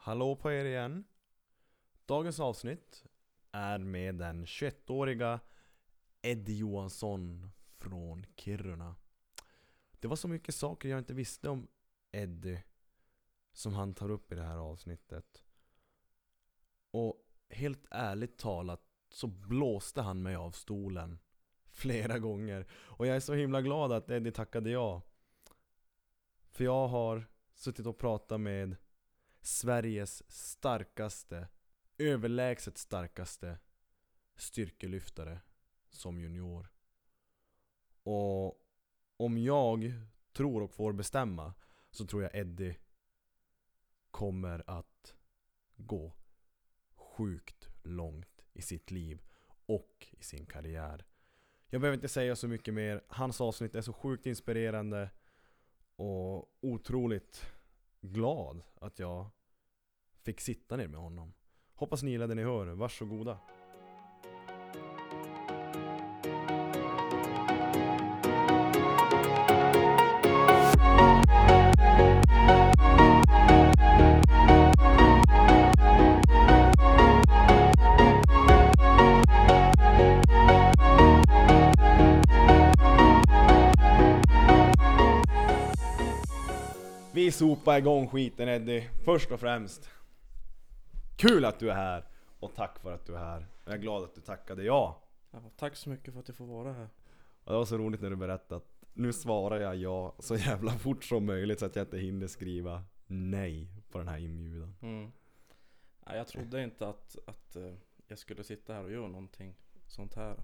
Hallå på er igen. Dagens avsnitt är med den 21-åriga Eddie Johansson från Kiruna. Det var så mycket saker jag inte visste om Eddie som han tar upp i det här avsnittet. Och helt ärligt talat så blåste han mig av stolen flera gånger. Och jag är så himla glad att Eddie tackade ja. För jag har suttit och pratat med Sveriges starkaste, överlägset starkaste styrkelyftare som junior. Och om jag tror och får bestämma så tror jag Eddie kommer att gå sjukt långt i sitt liv och i sin karriär. Jag behöver inte säga så mycket mer. Hans avsnitt är så sjukt inspirerande och otroligt glad att jag fick sitta ner med honom. Hoppas ni gillade det ni hör. Varsågoda. Vi sopar igång skiten Eddie, först och främst. Kul att du är här och tack för att du är här. Jag är glad att du tackade ja. Ja, tack så mycket för att jag får vara här. Och det var så roligt när du berättade att nu svarar jag ja så jävla fort som möjligt så att jag inte hinner skriva nej på den här inbjudan. Mm. Ja, jag trodde inte att, att eh, jag skulle sitta här och göra någonting sånt här.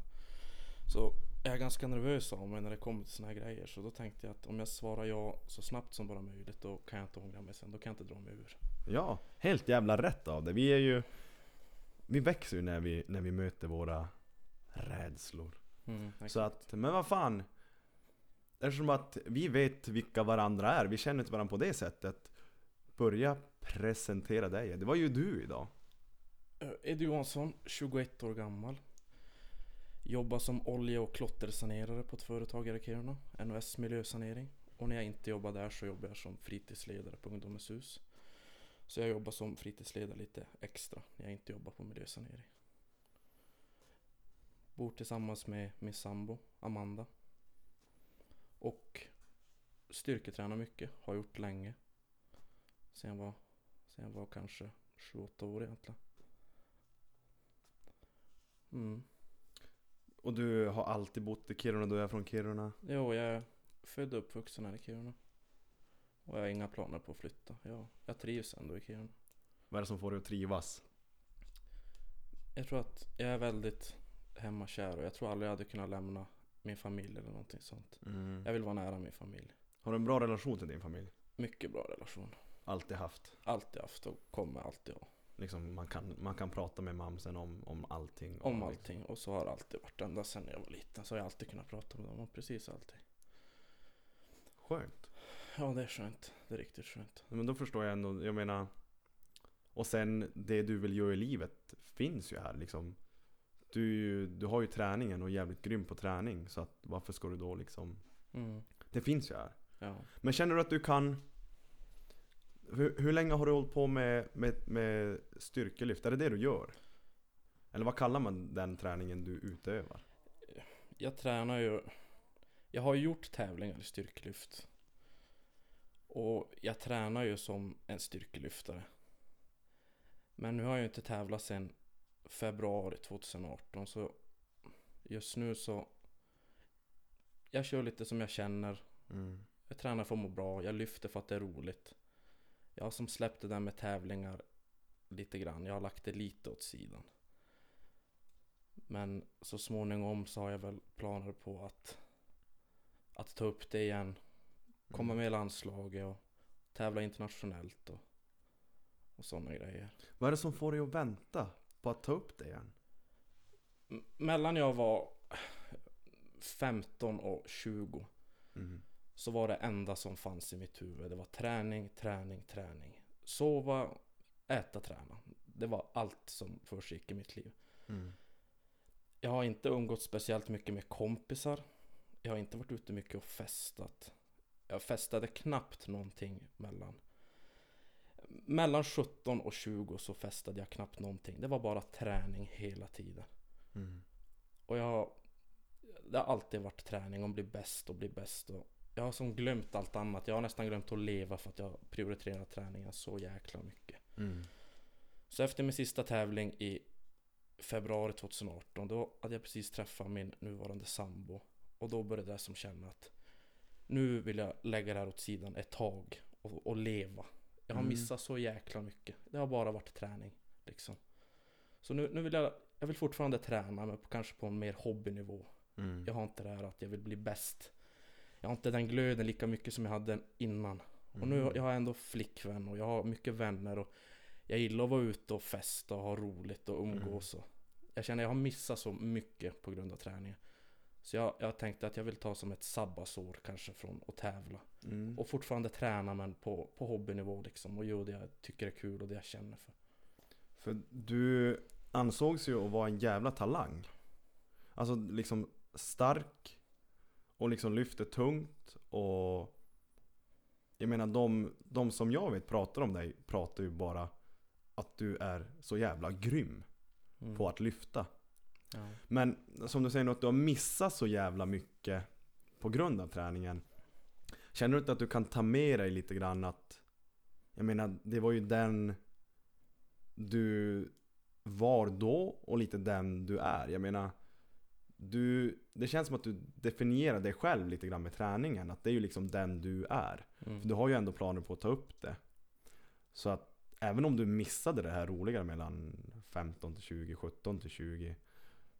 Så jag är ganska nervös av mig när det kommer till såna här grejer. Så då tänkte jag att om jag svarar ja så snabbt som bara möjligt då kan jag inte ångra mig sen. Då kan jag inte dra mig ur. Ja, helt jävla rätt av det. Vi är ju... Vi växer ju när vi, när vi möter våra rädslor. Mm, Så att, men vad fan. Eftersom att vi vet vilka varandra är, vi känner inte varandra på det sättet. Börja presentera dig. Det var ju du idag. Eddie Johansson, 21 år gammal. Jobbar som olje och klottersanerare på ett företag här i Kiruna. NOS Miljösanering. Och när jag inte jobbar där så jobbar jag som fritidsledare på Ungdomens hus. Så jag jobbar som fritidsledare lite extra när jag inte jobbar på miljösanering. Bor tillsammans med min sambo Amanda. Och styrketränar mycket, har gjort länge. Sen jag var, sen jag var kanske 7-8 år egentligen. Mm. Och du har alltid bott i Kiruna, du är från Kiruna. Jo, jag är född och uppvuxen här i Kiruna. Och jag har inga planer på att flytta. Ja, jag trivs ändå i Kiruna. Vad är det som får dig att trivas? Jag tror att jag är väldigt hemmakär och jag tror aldrig jag hade kunnat lämna min familj eller någonting sånt. Mm. Jag vill vara nära min familj. Har du en bra relation till din familj? Mycket bra relation. Alltid haft. Alltid haft och kommer alltid ha. Liksom man kan, man kan prata med mamsen om, om allting. Om Och allting. Och så har det alltid varit. Ända sedan jag var liten så har jag alltid kunnat prata med dem om precis allting. Skönt. Ja, det är skönt. Det är riktigt skönt. Men då förstår jag ändå, jag menar Och sen det du vill göra i livet finns ju här liksom Du, du har ju träningen och är jävligt grym på träning så att varför ska du då liksom Mm. Det finns ju här Ja. Men känner du att du kan Hur, hur länge har du hållit på med, med, med styrkelyft? Är det det du gör? Eller vad kallar man den träningen du utövar? Jag tränar ju Jag har gjort tävlingar i styrkelyft Och jag tränar ju som en styrkelyftare Men nu har jag ju inte tävlat sedan februari 2018 så Just nu så Jag kör lite som jag känner Mm. Jag tränar för att må bra, jag lyfter för att det är roligt Jag har som släppt det där med tävlingar lite grann, jag har lagt det lite åt sidan Men så småningom så har jag väl planer på att Att ta upp det igen Komma Mm. med i landslaget och tävla internationellt och, och sådana grejer Vad är det som får dig att vänta på att ta upp det igen? M- Mellan jag var 15 och 20 Mm. Så var det enda som fanns i mitt huvud Det var träning, träning, träning Sova, äta, träna Det var allt som försiggick i mitt liv Mm. Jag har inte umgått speciellt mycket med kompisar Jag har inte varit ute mycket och festat Jag festade knappt någonting mellan mellan 17 och 20 så festade jag knappt någonting. Det var bara träning hela tiden. Mm. Och jag... Det har alltid varit träning och bli bäst och bli bäst. Och jag har som glömt allt annat. Jag har nästan glömt att leva för att jag prioriterar träningen så jäkla mycket. Mm. Så efter min sista tävling i februari 2018 då hade jag precis träffat min nuvarande sambo. Och då började jag som känna att nu vill jag lägga det här åt sidan ett tag och, och leva. Jag har Mm. missat så jäkla mycket. Det har bara varit träning liksom. Så nu, nu vill jag, jag vill fortfarande träna men på, kanske på en mer hobbynivå. Mm. Jag har inte det här att jag vill bli bäst. Jag har inte den glöden lika mycket som jag hade innan. Och Mm. nu jag har jag ändå flickvän och jag har mycket vänner och jag gillar att vara ute och festa och ha roligt och umgås. Och jag känner att jag har missat så mycket på grund av träningen. Så jag, jag tänkte att jag vill ta som ett sabbatsår kanske från att tävla. Mm. Och fortfarande träna men på, på hobbynivå liksom. Och göra det jag tycker är kul och det jag känner för. För du ansågs ju att vara en jävla talang. Alltså liksom stark och liksom lyfter tungt och jag menar de, de som jag vet pratar om dig pratar ju bara att du är så jävla grym Mm. på att lyfta. Ja. Men som du säger att du har missat så jävla mycket på grund av träningen. Känner du inte att du kan ta med dig lite grann att Jag menar det var ju den du var då och lite den du är. Jag menar du, Det känns som att du definierar dig själv lite grann med träningen. Att det är ju liksom den du är. Mm. För du har ju ändå planer på att ta upp det. Så att även om du missade det här roliga mellan 15 till 20, 17 till 20.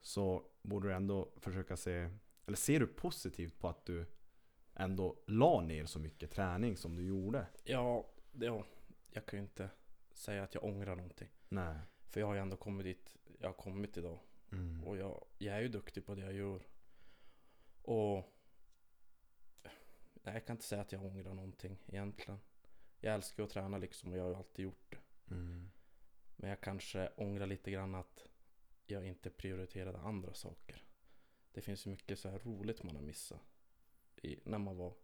Så borde du ändå försöka se, eller ser du positivt på att du ändå la ner så mycket träning som du gjorde? Ja, det, ja, jag kan ju inte säga att jag ångrar någonting. Nej. För jag har ju ändå kommit dit jag har kommit idag. Mm. Och jag, jag är ju duktig på det jag gör. Och jag kan inte säga att jag ångrar någonting egentligen. Jag älskar ju att träna liksom och jag har ju alltid gjort det. Mm. Men jag kanske ångrar lite grann att jag inte prioriterade andra saker. Det finns ju mycket så här roligt man har missat. I, när man var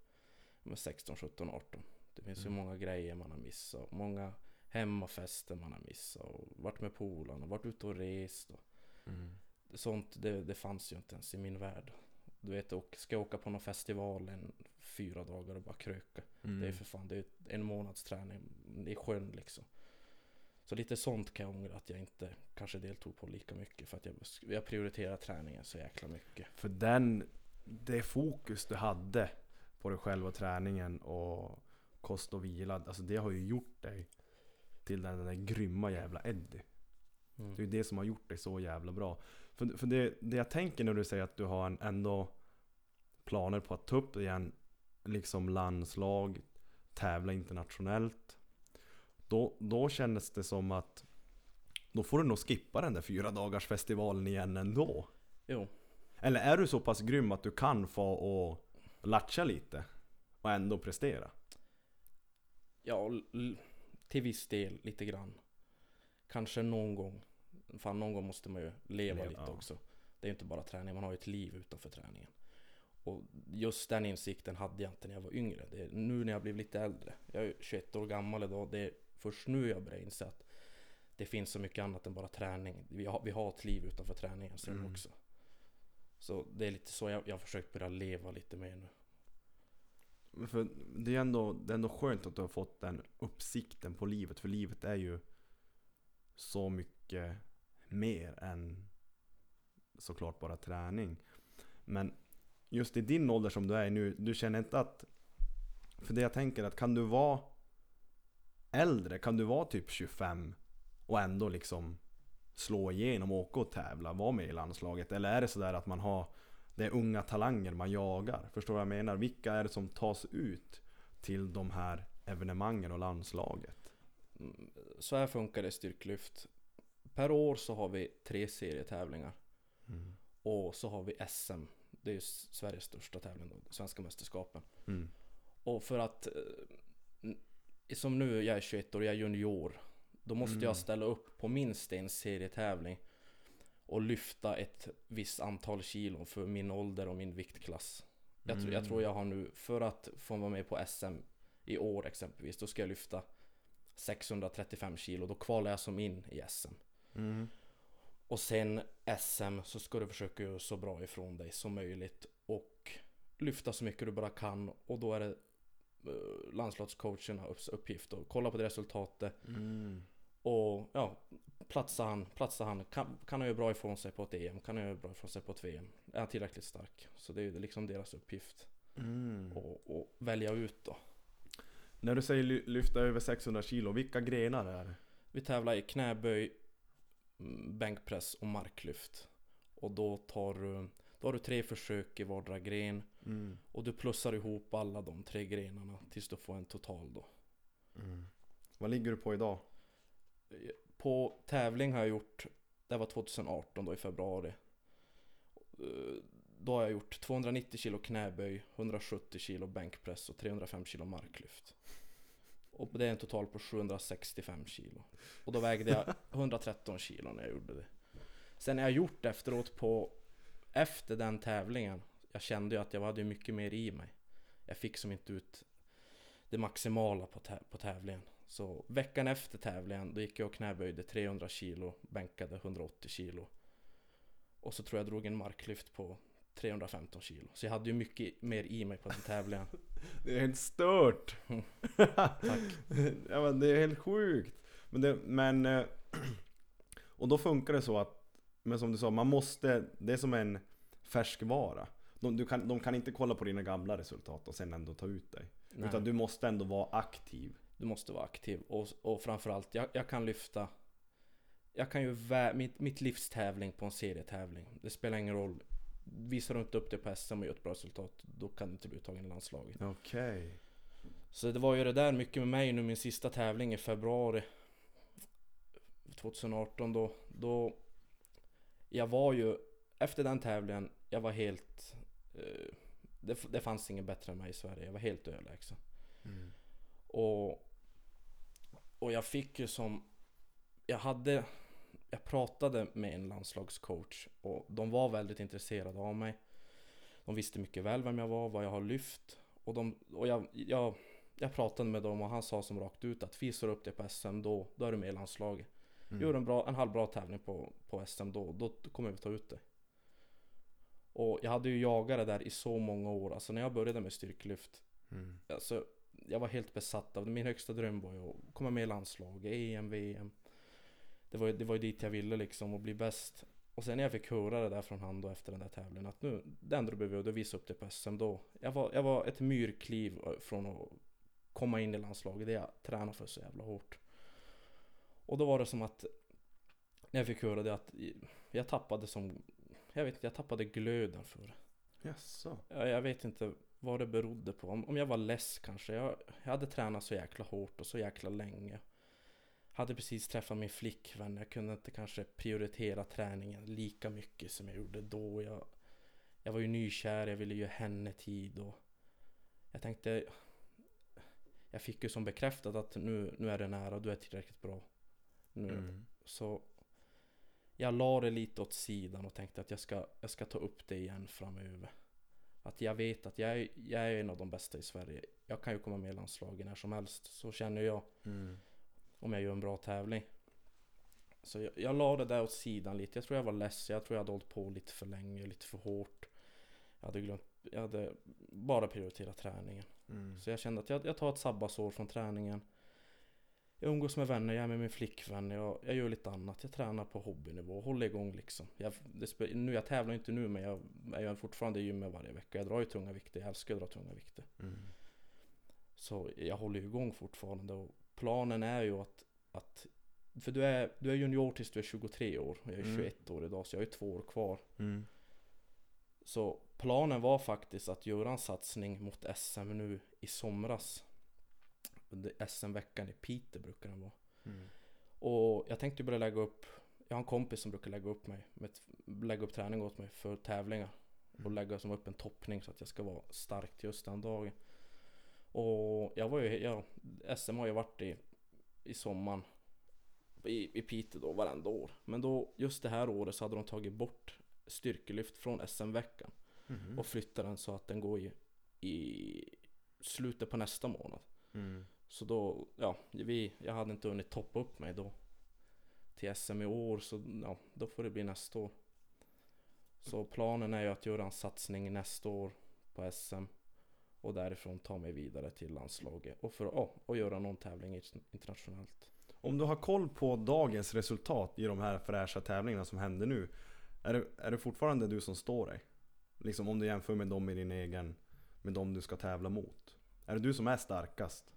med 16, 17, 18. Det finns ju Mm. många grejer man har missat. Många hemmafester man har missat. Och varit med polarna, varit ute och rest. Och Mm. sånt, det, det fanns ju inte ens i min värld. Du vet, och ska jag åka på någon festival en fyra dagar och bara kröka. Mm. Det är för fan, det är en månads träning i sjön liksom. Så lite sånt kan jag ångra att jag inte kanske deltog på lika mycket för att jag, jag prioriterar träningen så jäkla mycket. För den, det fokus du hade på dig själv och träningen och kost och vila. Alltså det har ju gjort dig till den där grymma jävla Eddie. Mm. Det är ju det som har gjort dig så jävla bra. För, för det, det jag tänker när du säger att du har en, ändå planer på att ta upp igen liksom landslag, tävla internationellt. Då, då kändes det som att då får du nog skippa den där fyra dagars festivalen igen ändå. Jo, Eller är du så pass grym att du kan få och latcha lite och ändå prestera? ja, till viss del lite grann. Kanske någon gång. Fan, någon gång måste man ju leva Leva, lite ja. också. Det är ju inte bara träning, man har ju ett liv utanför träningen. Och just den insikten hade jag inte när jag var yngre. Det är nu när jag blivit lite äldre. Jag är 21 år gammal idag. Det är först nu jag börjar inse att det finns så mycket annat än bara träning. Vi har, vi har ett liv utanför träningen sen Mm. också. Så det är lite så jag, jag har försökt börja leva lite mer nu. För det är, ändå, det är ändå skönt att du har fått den uppsikten på livet. För livet är ju så mycket mer än såklart bara träning. Men just i din ålder som du är nu, du känner inte att... För det jag tänker att kan du vara äldre, kan du vara typ 25 och ändå liksom slå igenom, åka och tävla, vara med i landslaget? Eller är det sådär att man har det är unga talanger man jagar. Förstår du vad jag menar? Vilka är det som tas ut till de här evenemangen och landslaget? Mm, så här funkar det i styrklyft. Per år så har vi tre serietävlingar. Mm. Och så har vi SM. Det är ju Sveriges största tävling då, Svenska mästerskapen. Mm. Och för att eh, Som nu, jag är 21 år, jag är junior. Då måste Mm. jag ställa upp på minst en serietävling. Och lyfta ett visst antal kilo för min ålder och min viktklass. Jag, tror- jag Mm. tror jag har nu, för att få vara med på SM i år exempelvis, då ska jag lyfta 635 kilo. Då kvalar jag som in i SM. Mm. Och sen SM så ska du försöka göra så bra ifrån dig som möjligt. Och lyfta så mycket du bara kan. Och då är det uh, landslagscoachernas uppgift att kolla på det resultatet. Mm. Och ja, platsar han, platsar han. Kan, kan han göra bra ifrån sig på ett EM? Kan han göra bra ifrån sig på ett VM? Är han tillräckligt stark? Så det är ju liksom deras uppgift. Mm. Och, och välja ut då. När du säger ly- lyfta över 600 kilo, vilka grenar är det? Vi tävlar i knäböj, bänkpress och marklyft. Och då tar du, då har du tre försök i vardera gren. Mm. Och du plussar ihop alla de tre grenarna tills du får en total då. Mm. Vad ligger du på idag? På tävling har jag gjort, det var 2018 då i februari. Eh, Då har jag gjort 290 kilo knäböj, 170 kilo bänkpress och 305 kilo marklyft. Och det är en total på 765 kilo. Och då vägde jag 113 kilo när jag gjorde det. Sen har jag gjort efteråt på, efter den tävlingen, jag kände ju att jag hade mycket mer i mig. Jag fick som inte ut det maximala på, på tävlingen. Så veckan efter tävlingen, då gick jag och knäböjde 300 kilo, bänkade 180 kilo. Och så tror jag drog en marklyft på 315 kilo. Så jag hade ju mycket mer i mig på den tävlingen. Det är helt stört! Tack. ja, men det är helt sjukt! Men, det, men... eh, Och då funkar det så att, men som du sa, man måste, det är som en färskvara. De, kan, de kan inte kolla på dina gamla resultat och sen ändå ta ut dig. Nej, Utan du måste ändå vara aktiv. du måste vara aktiv. Och, och framförallt, jag, jag kan lyfta Jag kan ju vä- mitt, mitt livs tävling på en serietävling. Det spelar ingen roll. Visar du inte upp det på SM och gör ett bra resultat, då kan du inte bli uttagen i landslaget. Okej. Så det var ju det där mycket med mig nu, min sista tävling i februari 2018 då, då Jag var ju, efter den tävlingen, jag var helt eh, det, det fanns ingen bättre än mig i Sverige, jag var helt överlägsen. Mm. Och, och jag fick ju som, jag hade, jag pratade med en landslagscoach och de var väldigt intresserade av mig. De visste mycket väl vem jag var, vad jag har lyft. Och, de, och jag, jag, jag pratade med dem och han sa som rakt ut att visar du upp det på SM då, då är du med i landslaget. Mm. Gör en, bra, en halvbra tävling på, på SM då, då kommer vi ta ut dig. Och jag hade ju jagat det där i så många år, alltså när jag började med styrkelyft Mm. Alltså, jag var helt besatt av det. Min högsta dröm var ju att komma med i landslaget, EM, VM. Det var, det var ju dit jag ville liksom, och bli bäst. Och sen när jag fick höra det där från han då efter den där tävlingen att nu, det enda du att visa upp det på SM då. Jag var, jag var ett myrkliv från att komma in i landslaget, det jag tränar för så jävla hårt. Och då var det som att när jag fick höra det att jag tappade som, jag vet inte, jag tappade glöden för det. Jaså? Ja, jag vet inte vad det berodde på. Om, om jag var less kanske. Jag, jag hade tränat så jäkla hårt och så jäkla länge. Hade precis träffat min flickvän. Jag kunde inte kanske prioritera träningen lika mycket som jag gjorde då. Jag, jag var ju nykär, jag ville ge henne tid och jag tänkte jag fick ju som bekräftat att nu, nu är det nära, du är tillräckligt bra. Nu, Mm. så jag la det lite åt sidan och tänkte att jag ska, jag ska ta upp det igen framöver. Att jag vet att jag jag är en av de bästa i Sverige. Jag kan ju komma med i landslagen när som helst. Så känner jag Mm. Om jag gör en bra tävling. Så jag, jag la det där åt sidan lite. Jag tror jag var less. Jag tror jag hade hållit på lite för länge, lite för hårt. Jag hade glömt, jag hade bara prioriterat träningen. Mm. Så jag kände att jag, jag tar ett sabbatsår från träningen. Jag umgås med vänner, jag är med min flickvän, jag, jag gör lite annat. Jag tränar på hobbynivå, håller igång liksom. Jag, det, nu, jag tävlar inte nu men jag är fortfarande i gymmet varje vecka. Jag drar ju tunga vikter, jag älskar att dra tunga vikter. Mm. Så jag håller igång fortfarande och planen är ju att, att för du är, du är junior tills du är 23 år och jag är Mm. 21 år idag så jag har ju två år kvar. Mm. Så planen var faktiskt att göra en satsning mot SM nu i somras. SM-veckan i Piteå brukar den vara. Mm. Och jag tänkte börja lägga upp Jag har en kompis som brukar lägga upp mig med, Lägga upp träning åt mig för tävlingar Och Mm. lägga som upp en toppning så att jag ska vara stark just den dagen Och jag var ju, ja, SM har ju varit i I sommaren i, I Piteå då varenda år Men då, just det här året så hade de tagit bort Styrkelyft från SM-veckan Mm. Och flyttat den så att den går i, i Slutet på nästa månad Mm. Så då, ja, vi, jag hade inte hunnit toppa upp mig då till SM i år så ja, då får det bli nästa år. Så planen är ju att göra en satsning nästa år på SM och därifrån ta mig vidare till landslaget och för ja, och göra någon tävling int- internationellt. Om du har koll på dagens resultat i de här fräscha tävlingarna som händer nu. Är det, är det fortfarande du som står dig? Liksom om du jämför med dem i din egen, med dem du ska tävla mot. Är det du som är starkast?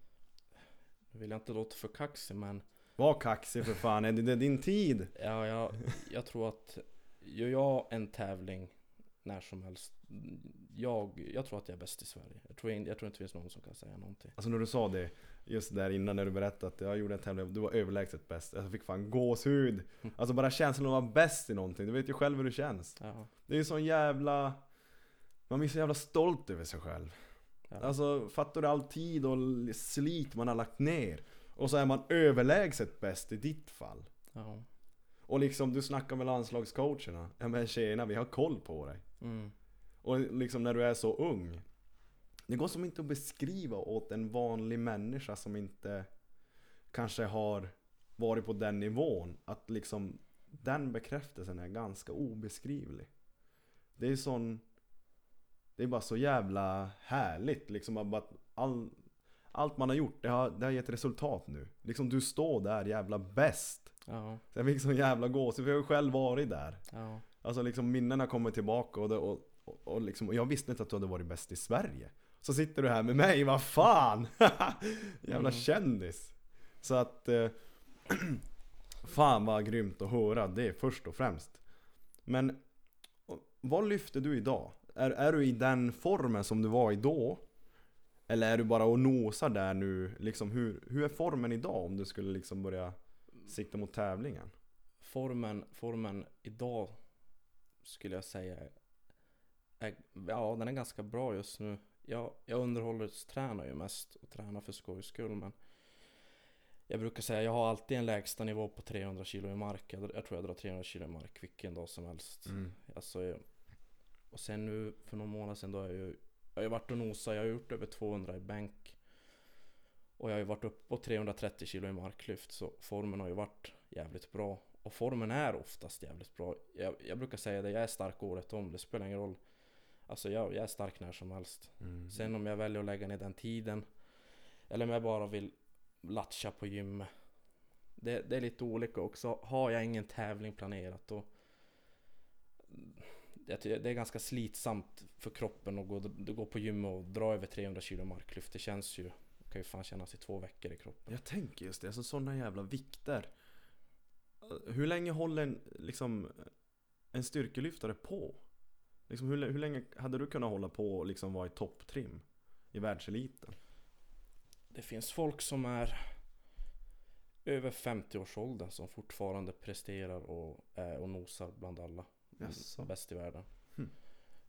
Nu vill jag inte låta för kaxig men Var kaxig för fan, är det, det är din tid? ja, jag, jag tror att gör jag en tävling när som helst jag, jag tror att jag är bäst i Sverige. Jag tror, jag tror inte det finns någon som kan säga någonting. Alltså när du sa det, just där innan när du berättade att jag gjorde en tävling, du var överlägset bäst. Jag fick fan gåshud. Alltså bara känslan av att vara bäst i någonting, du vet ju själv hur det känns. Ja, Det är ju sån jävla... Man blir så jävla stolt över sig själv. ja. Alltså fattar du all tid och slit man har lagt ner? Och så är man överlägset bäst i ditt fall. ja. Och liksom du snackar med landslagscoacherna. Ja men tjena, vi har koll på dig. Mm. Och liksom när du är så ung. Det går som inte att beskriva åt en vanlig människa som inte kanske har varit på den nivån. Att liksom den bekräftelsen är ganska obeskrivlig. Det är sån... Det är bara så jävla härligt liksom. att all, allt man har gjort, det har, det har gett resultat nu. Liksom du står där jävla bäst. Ja, jag fick sån jävla gåshud, för jag har ju själv varit där. ja. Alltså liksom minnena kommer tillbaka och, det, och, och, och, liksom, och jag visste inte att du hade varit bäst i Sverige. Så sitter du här med mig, vad fan! Jävla Mm. kändis! Så att... Eh, fan vad grymt att höra det först och främst. Men vad lyfter du idag? Är, är du i den formen som du var i då? Eller är du bara och nosar där nu? Liksom hur, hur är formen idag om du skulle liksom börja sikta mot tävlingen? Formen, formen idag skulle jag säga är, ja den är ganska bra just nu. Jag, jag underhållstränar ju mest och tränar för skojs skull men jag brukar säga jag har alltid en lägsta nivå på 300 kilo i mark. Jag, jag tror jag drar 300 kilo i mark vilken dag som helst. Alltså, jag, och sen nu för någon månad sedan då har jag ju jag har varit och nosat, jag har gjort över 200 i bänk. Och jag har ju varit upp på 330 kilo i marklyft så formen har ju varit jävligt bra. Och formen är oftast jävligt bra. Jag, jag brukar säga det, jag är stark året om, det spelar ingen roll. Alltså jag, jag är stark när som helst. Mm. Sen om jag väljer att lägga ner den tiden Eller om jag bara vill latcha på gymmet det, det är lite olika också. Har jag ingen tävling planerat då Det är ganska slitsamt för kroppen att gå, gå på gymmet och dra över 300 kilo marklyft. Det känns ju kan ju fan kännas i två veckor i kroppen. Jag tänker just det, alltså sådana jävla vikter. Hur länge håller en, liksom, en styrkelyftare på? Liksom, hur, hur länge hade du kunnat hålla på och liksom vara i topptrim? I världseliten? Det finns folk som är över 50-årsåldern som fortfarande presterar och, är och nosar bland alla. Jaså? Bäst i världen. Hmm.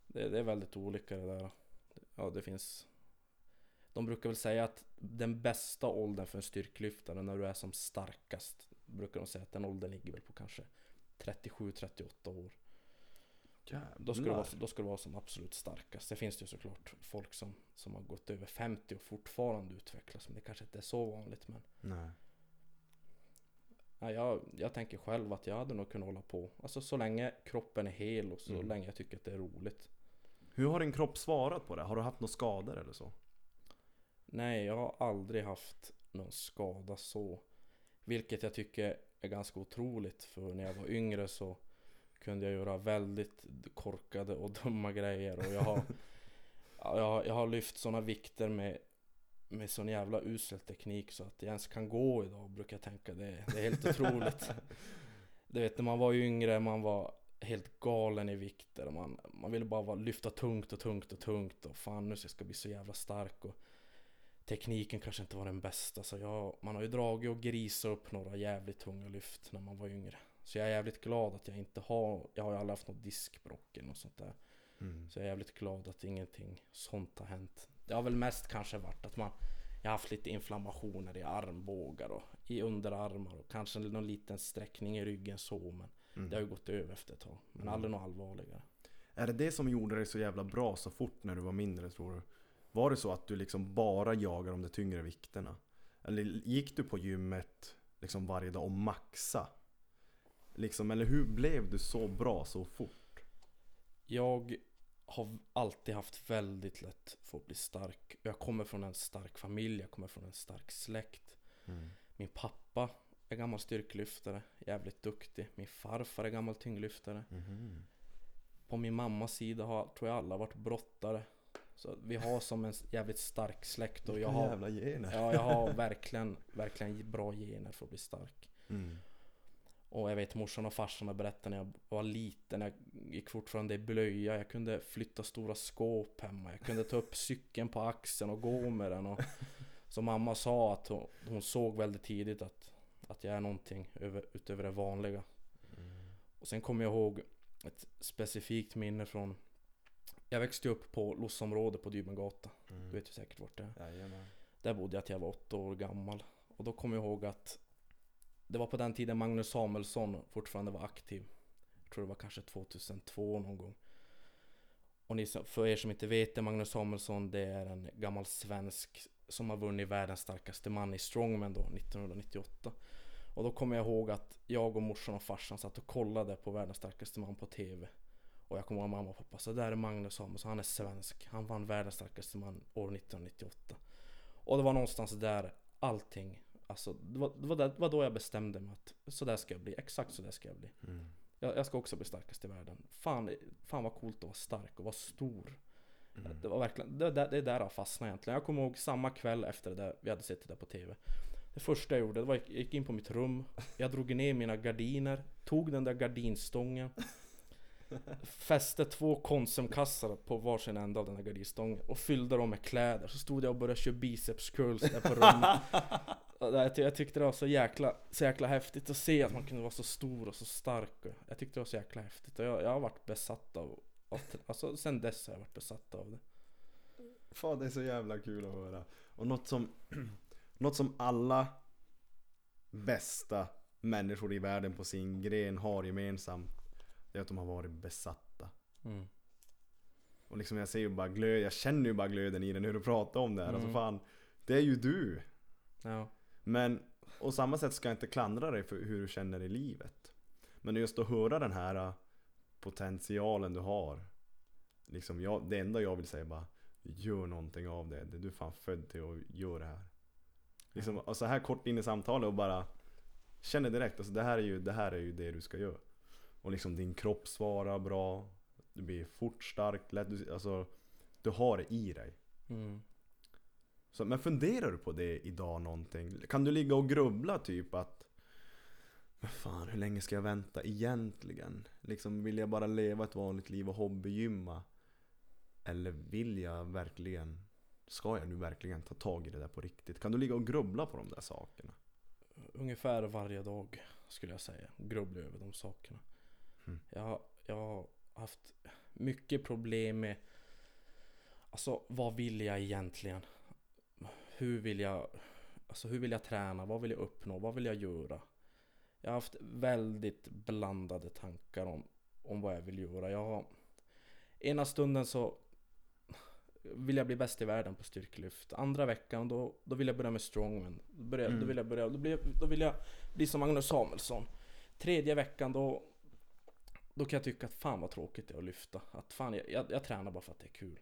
Det, det är väldigt olika det där. Ja, det finns... De brukar väl säga att den bästa åldern för en styrklyftare när du är som starkast brukar de säga att den åldern ligger väl på kanske 37-38 år. Då ska, du vara, då ska du vara som absolut starkast. Det finns det ju såklart folk som, som har gått över 50 och fortfarande utvecklas. Men det kanske inte är så vanligt. Men Nej. ja, jag, jag tänker själv att jag hade nog kunnat hålla på. Alltså så länge kroppen är hel och så Mm. länge jag tycker att det är roligt. Hur har din kropp svarat på det? Har du haft några skador eller så? Nej, jag har aldrig haft någon skada så. Vilket jag tycker är ganska otroligt. För när jag var yngre så kunde jag göra väldigt korkade och dumma grejer. Och jag har, ja, jag har, jag har lyft sådana vikter med, med sån jävla usel teknik så att jag ens kan gå idag brukar jag tänka. Det, det är helt otroligt. Du vet när man var yngre, man var helt galen i vikter. Man, man ville bara lyfta tungt och tungt och tungt. Och fan nu ska jag bli så jävla stark. Och tekniken kanske inte var den bästa. Så jag, man har ju dragit och grisat upp några jävligt tunga lyft när man var yngre. Så jag är jävligt glad att jag inte har, jag har ju aldrig haft något diskbråck eller något sånt där. Mm. Så jag är jävligt glad att ingenting sånt har hänt. Det har väl mest kanske varit att man Jag har haft lite inflammationer i armbågar och i underarmar och kanske någon liten sträckning i ryggen så men Mm. Det har ju gått över efter ett tag. Men Mm. aldrig något allvarligare. Är det det som gjorde dig så jävla bra så fort när du var mindre tror du? Var det så att du liksom bara jagar de tyngre vikterna? Eller gick du på gymmet liksom varje dag och maxa? Liksom, eller hur blev du så bra så fort? Jag har alltid haft väldigt lätt för att bli stark. Jag kommer från en stark familj, jag kommer från en stark släkt. Min pappa är gammal styrkelyftare, jävligt duktig. Min farfar är gammal tyngdlyftare. Mhm. På min mammas sida har, tror jag alla varit brottare. Så vi har som en jävligt stark släkt och jag har, jävla gener. ja, jag har verkligen, verkligen bra gener för att bli stark. Mm. Och jag vet morsan och farsan har berättat när jag var liten, jag gick fortfarande i blöja, jag kunde flytta stora skåp hemma, jag kunde ta upp cykeln på axeln och gå med den. Och, så mamma sa att hon, hon såg väldigt tidigt att, att jag är någonting över, utöver det vanliga. Och sen kommer jag ihåg ett specifikt minne från Jag växte upp på Lossområdet på Dybengata. Mm. Du vet ju säkert vart det är. Jajamän. Där bodde jag till jag var åtta år gammal. Och då kommer jag ihåg att Det var på den tiden Magnus Samuelsson fortfarande var aktiv. Jag tror det var kanske 2002 någon gång. Och ni, för er som inte vet det, Magnus Samuelsson det är en gammal svensk som har vunnit världens starkaste man i strongman då 1998. Och då kommer jag ihåg att jag och morsan och farsan satt och kollade på världens starkaste man på TV. Och jag kommer ihåg mamma och pappa, så där är Magnus Samuelsson, han är svensk. Han vann världens starkaste man år 1998. Och det var någonstans där allting Alltså det var, det var, där, det var då jag bestämde mig att så där ska jag bli, exakt så där ska jag bli. Mm. Jag, jag ska också bli starkast i världen. Fan, fan vad coolt att vara stark och vara stor. Mm. Det var verkligen, det, det, det är där jag fastnade egentligen. Jag kommer ihåg samma kväll efter det där, vi hade sett det där på TV. Det första jag gjorde, det var jag gick in på mitt rum, jag drog ner mina gardiner, tog den där gardinstången Fäste två konsumkassar på varsin ända av den här gardinstången och fyllde dem med kläder. Så stod jag och började köra biceps curls där på rummet. Jag, ty- jag tyckte det var så jäkla, så jäkla häftigt att se att man kunde vara så stor och så stark. Jag tyckte det var så jäkla häftigt. Och jag, jag har varit besatt av, av alltså sen dess har jag varit besatt av det. Fan det är så jävla kul att höra. Och något som, något som alla bästa människor i världen på sin gren har gemensamt. Är att de har varit besatta. Mm. Och liksom jag ser ju bara glöd, jag känner ju bara glöden i den när du pratar om det här. Alltså Mm. fan, det är ju du. Ja. Men, och samma sätt ska jag inte klandra dig för hur du känner i livet. Men just att höra den här äh, potentialen du har. Liksom jag, det enda jag vill säga är bara Gör någonting av det. Du är fan född till att göra det här. Liksom, och så här kort in i samtalet och bara Känner direkt, alltså det här är ju det, här är ju det du ska göra. Och liksom din kropp svarar bra. Du blir fort stark, lätt, du, alltså Du har det i dig. Mm. Så, men funderar du på det idag någonting? Kan du ligga och grubbla typ att Men fan, hur länge ska jag vänta egentligen? Liksom, vill jag bara leva ett vanligt liv och hobbygymma? Eller vill jag verkligen Ska jag nu verkligen ta tag i det där på riktigt? Kan du ligga och grubbla på de där sakerna? Ungefär varje dag skulle jag säga. Grubbla över de sakerna. Mm. Jag, har- jag har haft mycket problem med Alltså vad vill jag egentligen? Hur vill jag Alltså hur vill jag träna? Vad vill jag uppnå? Vad vill jag göra? Jag har haft väldigt blandade tankar om, om vad jag vill göra. Jag har Ena stunden så vill jag bli bäst i världen på styrkelyft. Andra veckan då, då vill jag börja med strongman. Då, börjar, Mm. då, vill jag börja, då, blir, då vill jag bli som Magnus Samuelsson. Tredje veckan då Då kan jag tycka att fan vad tråkigt det är att lyfta. Att fan jag, jag, jag tränar bara för att det är kul.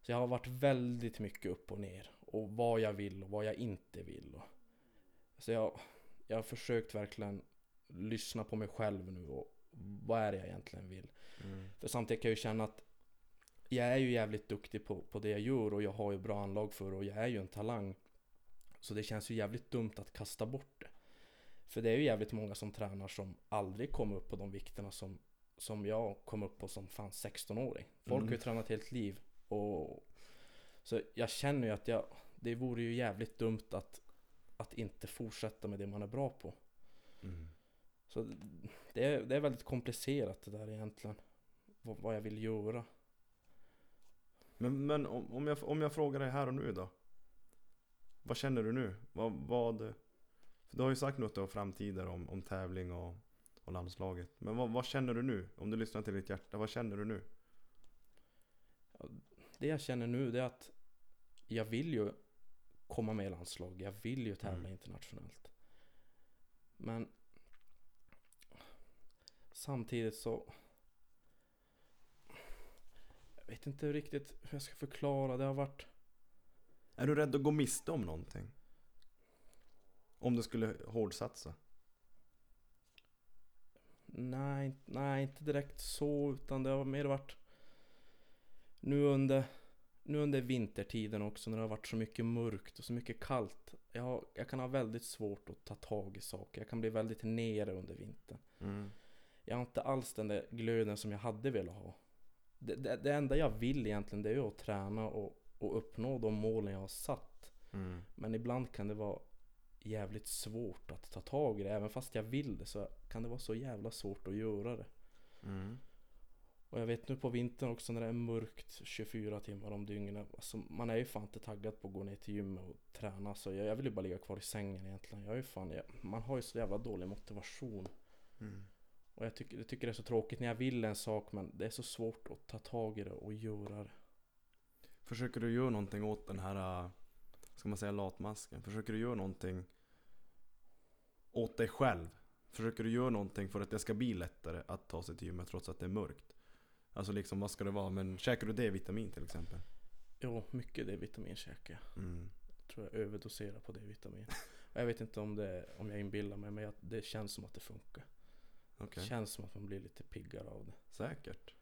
Så jag har varit väldigt mycket upp och ner. Och vad jag vill och vad jag inte vill. Och, så jag, jag har försökt verkligen lyssna på mig själv nu och vad är det jag egentligen vill. Mm. För samtidigt kan jag ju känna att jag är ju jävligt duktig på, på det jag gör och jag har ju bra anlag för det och jag är ju en talang. Så det känns ju jävligt dumt att kasta bort det. För det är ju jävligt många som tränar som aldrig kommer upp på de vikterna som, som jag kom upp på som fan 16-åring. Folk har ju Mm. tränat helt liv. Och, så jag känner ju att jag, det vore ju jävligt dumt att, att inte fortsätta med det man är bra på. Mm. Så det är, det är väldigt komplicerat det där egentligen. Vad, vad jag vill göra. Men, men om, om, jag, om jag frågar dig här och nu då? Vad känner du nu? Vad, vad, för du har ju sagt något om framtider om, om tävling och, och landslaget. Men vad, vad känner du nu? Om du lyssnar till ditt hjärta, vad känner du nu? Det jag känner nu det är att jag vill ju komma med i landslag. Jag vill ju tävla Mm. internationellt. Men samtidigt så jag vet inte riktigt hur jag ska förklara. Det har varit Är du rädd att gå miste om någonting? Om du skulle hårdsatsa? Nej, nej, inte direkt så, utan det har mer varit nu under, nu under vintertiden också när det har varit så mycket mörkt och så mycket kallt. Jag, har, jag kan ha väldigt svårt att ta tag i saker. Jag kan bli väldigt nere under vintern. Mm. Jag har inte alls den där glöden som jag hade velat ha. Det, det, det enda jag vill egentligen det är att träna och, och uppnå de målen jag har satt. Mm. Men ibland kan det vara jävligt svårt att ta tag i det. Även fast jag vill det så kan det vara så jävla svårt att göra det. Mm. Och jag vet nu på vintern också när det är mörkt 24 timmar om dygnet. Alltså man är ju fan inte taggad på att gå ner till gymmet och träna. Så jag, jag vill ju bara ligga kvar i sängen egentligen. Jag är ju fan, jag, man har ju så jävla dålig motivation. Mm. Och jag tycker, jag tycker det är så tråkigt när jag vill en sak men det är så svårt att ta tag i det och göra det. Försöker du göra någonting åt den här, äh, ska man säga latmasken? Försöker du göra någonting åt dig själv? Försöker du göra någonting för att det ska bli lättare att ta sig till gymmet trots att det är mörkt? Alltså liksom vad ska det vara? Men käkar du D-vitamin till exempel? Jo, mycket D-vitamin käkar jag. Mm. tror jag överdoserar på D-vitamin. Jag vet inte om, det, om jag inbillar mig men jag, det känns som att det funkar. Okej, Det känns som att man blir lite piggare av det. säkert.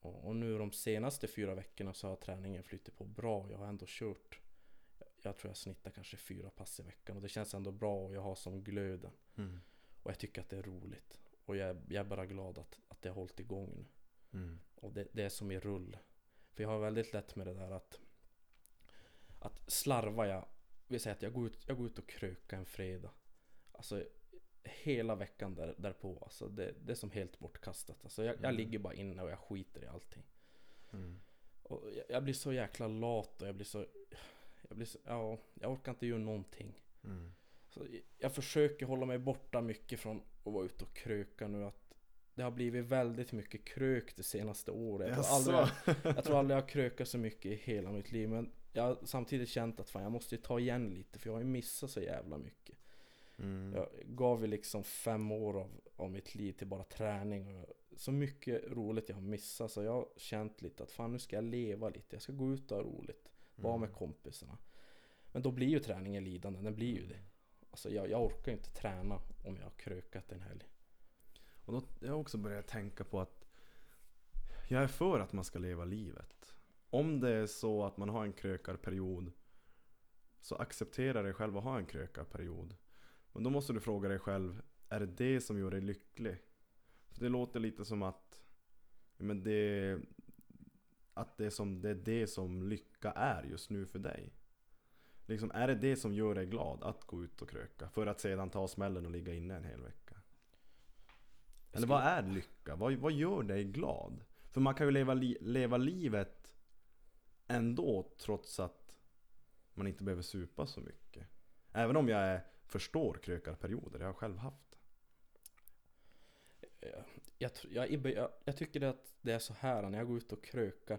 Och, och nu de senaste fyra veckorna så har träningen flyttat på bra. Jag har ändå kört jag, tror jag snittar kanske fyra pass i veckan och det känns ändå bra och jag har som glöden. Mm. Och jag tycker att det är roligt. Och jag, jag är bara glad att, att det har hållit igång nu. Mm. Och det, det är som i rull. För jag har väldigt lätt med det där att Att slarva jag vill säga att jag går ut, jag går ut och krökar en fredag. Alltså hela veckan där, därpå. Alltså det, det är som helt bortkastat. Alltså jag, jag Mm. ligger bara inne och jag skiter i allting. Mm. Och jag, jag blir så jäkla lat och jag blir så Jag blir så, ja, jag orkar inte göra någonting. Mm. Så jag försöker hålla mig borta mycket från att vara ute och kröka nu att det har blivit väldigt mycket krök det senaste året. Jag tror, aldrig, Jaså? jag tror aldrig jag har krökat så mycket i hela mitt liv. Men jag har samtidigt känt att fan, jag måste ta igen lite för jag har ju missat så jävla mycket. Mm. Jag gav ju liksom fem år av, av mitt liv till bara träning. Och så mycket roligt jag har missat. Så jag har känt lite att fan nu ska jag leva lite. Jag ska gå ut och ha roligt. Vara med Mm. kompisarna. Men då blir ju träningen lidande. Den blir ju det. Alltså jag, jag orkar ju inte träna om jag har krökat en helg. Och då jag har också börjat tänka på att jag är för att man ska leva livet. Om det är så att man har en krökarperiod så acceptera dig själv att ha en krökarperiod. Men då måste du fråga dig själv, är det det som gör dig lycklig? För det låter lite som att men det, att det, som, det är det som lycka är just nu för dig. Liksom, är det det som gör dig glad att gå ut och kröka? För att sedan ta smällen och ligga inne en hel vecka? Eller vad är lycka? Vad, vad gör dig glad? För man kan ju leva, li, leva livet ändå trots att man inte behöver supa så mycket. Även om jag är, förstår krökarperioder, jag har själv haft. Jag, jag, jag, jag, tycker att det är så här när jag går ut och krökar.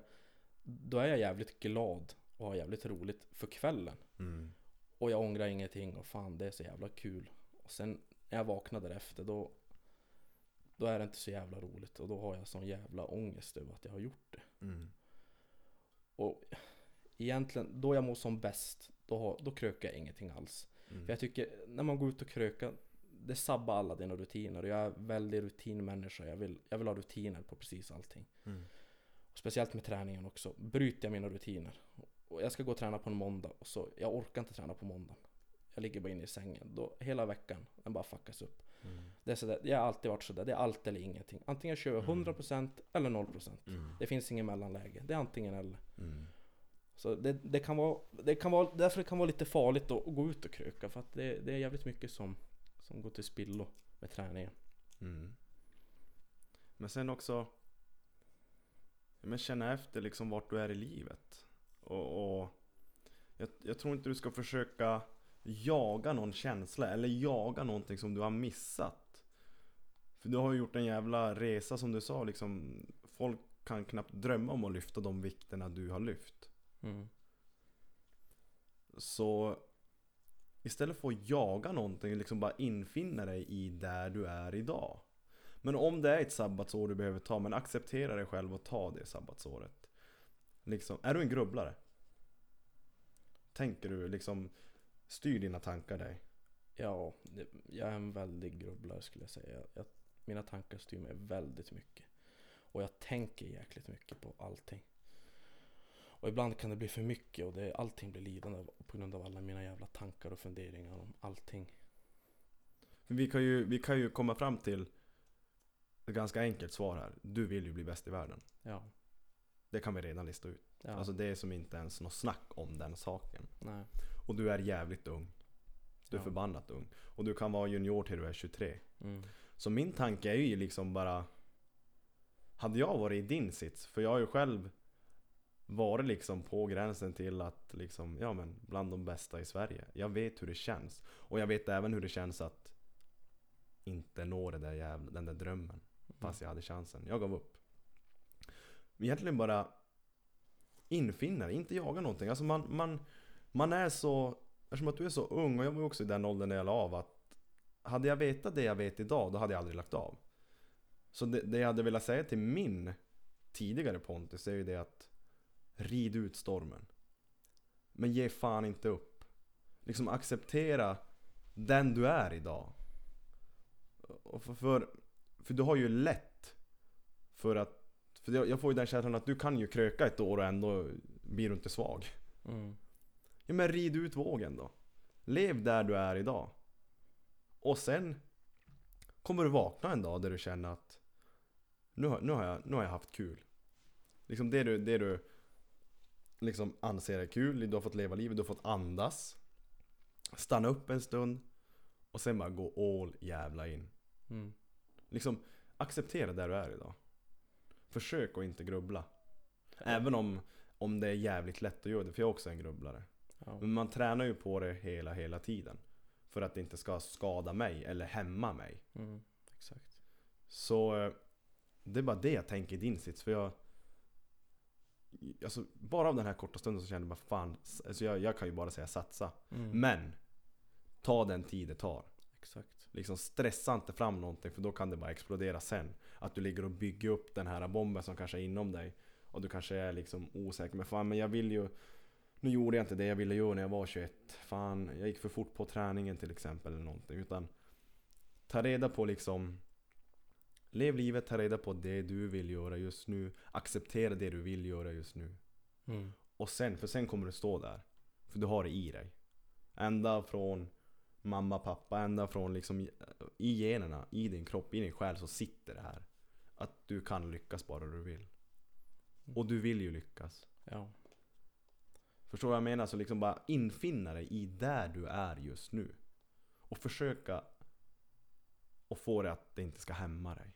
Då är jag jävligt glad och har jävligt roligt för kvällen. Mm. Och jag ångrar ingenting och fan det är så jävla kul. Och sen när jag vaknar därefter då Då är det inte så jävla roligt och då har jag sån jävla ångest över att jag har gjort det. Mm. Och egentligen då jag mår som bäst Då, har, då krökar jag ingenting alls. Mm. För jag tycker när man går ut och krökar Det sabbar alla dina rutiner jag är väldigt rutinmänniska. Jag vill, jag vill ha rutiner på precis allting. Mm. Och speciellt med träningen också. Bryter jag mina rutiner. Och jag ska gå och träna på en måndag och så, jag orkar inte träna på måndagen. Jag ligger bara inne i sängen. Då, hela veckan, den bara fuckas upp. Mm. Det, är sådär, jag har alltid varit sådär, det är allt eller ingenting. Antingen kör jag 100% eller 0%. Mm. Det finns ingen mellanläge. Det är antingen eller. Mm. Så det, det kan vara, det kan vara, därför det kan vara lite farligt att, att gå ut och kröka. För att det, det är jävligt mycket som, som går till spillo med träningen. Mm. Men sen också men känna efter liksom vart du är i livet. Och, och jag, jag tror inte du ska försöka jaga någon känsla eller jaga någonting som du har missat. För du har ju gjort en jävla resa som du sa liksom. Folk kan knappt drömma om att lyfta de vikterna du har lyft. Mm. Så istället för att jaga någonting, liksom bara infinna dig i där du är idag. Men om det är ett sabbatsår du behöver ta, men acceptera dig själv och ta det sabbatsåret. Liksom, är du en grubblare? Tänker du liksom, styr dina tankar dig? Ja, jag är en väldig grubblare skulle jag säga. Jag, mina tankar styr mig väldigt mycket. Och jag tänker jäkligt mycket på allting. Och ibland kan det bli för mycket och det, allting blir lidande på grund av alla mina jävla tankar och funderingar om allting. Vi kan ju, vi kan ju komma fram till ett ganska enkelt svar här. Du vill ju bli bäst i världen. Ja. Det kan vi redan lista ut. ja. Alltså det är som inte ens något snack om den saken. Nej. Och du är jävligt ung. Du är Ja. förbannat ung. Och du kan vara junior till du är 23. Mm. Så min tanke är ju liksom bara Hade jag varit i din sits, för jag har ju själv varit liksom på gränsen till att liksom, ja men bland de bästa i Sverige. Jag vet hur det känns. Och jag vet även hur det känns att inte nå det där jävla, den där drömmen. Fast jag hade chansen. Jag gav upp. Egentligen bara infinna inte jaga någonting. Alltså man, man, man är så, eftersom att du är så ung och jag var också i den åldern när jag la av att hade jag vetat det jag vet idag, då hade jag aldrig lagt av. Så det, det jag hade velat säga till min tidigare Pontus är ju det att rid ut stormen. Men ge fan inte upp. Liksom acceptera den du är idag. Och för, för, för du har ju lätt för att för jag får ju den känslan att du kan ju kröka ett år och ändå blir du inte svag. Mm. Ja men rid ut vågen då. Lev där du är idag. Och sen kommer du vakna en dag där du känner att nu har, nu har, jag, nu har jag haft kul. Liksom det du, det du liksom anser är kul, du har fått leva livet, du har fått andas. Stanna upp en stund och sen bara gå all jävla in. Mm. Liksom acceptera där du är idag. Försök att inte grubbla. Även om, om det är jävligt lätt att göra det, för jag är också en grubblare. Ja. Men man tränar ju på det hela, hela tiden. För att det inte ska skada mig eller hämma mig. Mm. Exakt. Så eh, det är bara det jag tänker i din sits. För jag... Alltså bara av den här korta stunden så kände jag bara fan, alltså jag, jag kan ju bara säga satsa. Mm. Men! Ta den tid det tar. Exakt. Liksom stressa inte fram någonting för då kan det bara explodera sen. Att du ligger och bygger upp den här bomben som kanske är inom dig. Och du kanske är liksom osäker. Men fan men jag vill ju... Nu gjorde jag inte det jag ville göra när jag var 21. Fan, jag gick för fort på träningen till exempel eller någonting. Utan ta reda på liksom... Lev livet, ta reda på det du vill göra just nu. Acceptera det du vill göra just nu. Mm. Och sen, för sen kommer du stå där. För du har det i dig. Ända från mamma, pappa, ända från liksom i- generna, i din kropp, i din själ så sitter det här. Att du kan lyckas bara du vill. Och du vill ju lyckas. Ja. Förstår du vad jag menar? Så liksom bara infinna dig i där du är just nu. Och försöka och få det att det inte ska hämma dig.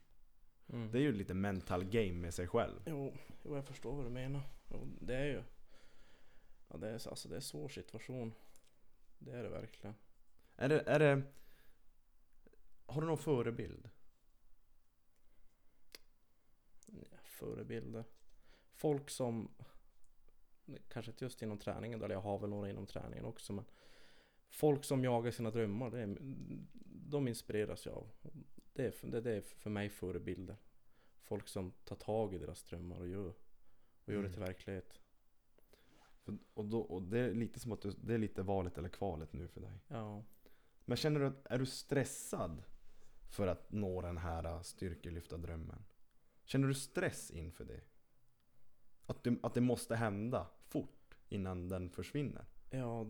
Mm. Det är ju lite mental game med sig själv. Jo, jo, jag förstår vad du menar. Jo, det är ju... Ja, det är, alltså, det är en svår situation. Det är det verkligen. Är det, är det... Har du någon förebild? Ja, förebilder. Folk som... Kanske inte just inom träningen, eller jag har väl några inom träningen också men Folk som jagar sina drömmar, det är, de inspireras jag av. Det är, det, det är för mig förebilder. Folk som tar tag i deras drömmar och gör, och gör det Mm. till verklighet. För, och, då, och det är lite som att du, det är lite valet eller kvalet nu för dig. Ja. Men känner du att, är du stressad för att nå den här styrkelyfta drömmen? Känner du stress inför det? Att, du, att det måste hända fort innan den försvinner? Ja,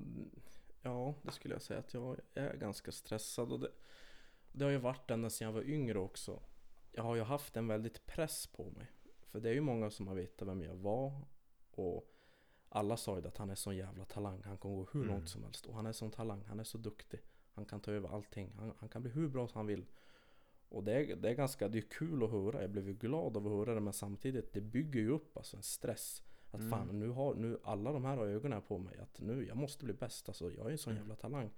ja, det skulle jag säga att jag är ganska stressad. Och det, det har ju varit ända sedan jag var yngre också. Jag har ju haft en väldigt press på mig. För det är ju många som har vetat vem jag var. Och alla sa ju att han är sån jävla talang. Han kan gå hur Mm. långt som helst. Och han är sån talang. Han är så duktig. Han kan ta över allting. Han, han kan bli hur bra som han vill. Och det är, det är ganska, det är kul att höra. Jag blev ju glad av att höra det. Men samtidigt, det bygger ju upp alltså en stress. Att Mm. fan, nu har nu alla de här har ögonen på mig. Att nu, jag måste bli bäst. Alltså, jag är en sån Mm. jävla talang.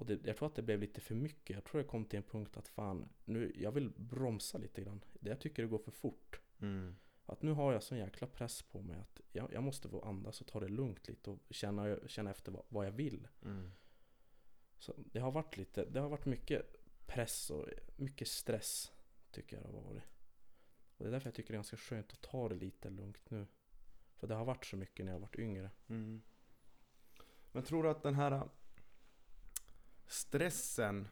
Och det, jag tror att det blev lite för mycket. Jag tror det kom till en punkt att fan, nu, jag vill bromsa lite grann. Det jag tycker det går för fort. Att nu har jag sån jäkla press på mig att jag, jag måste få andas och ta det lugnt lite och känna, känna efter vad, vad jag vill. Mm. Så det har varit lite, det har varit mycket press och mycket stress tycker jag det har varit. Och det är därför jag tycker det är ganska skönt att ta det lite lugnt nu. För det har varit så mycket när jag varit yngre. Mm. Men tror du att den här stressen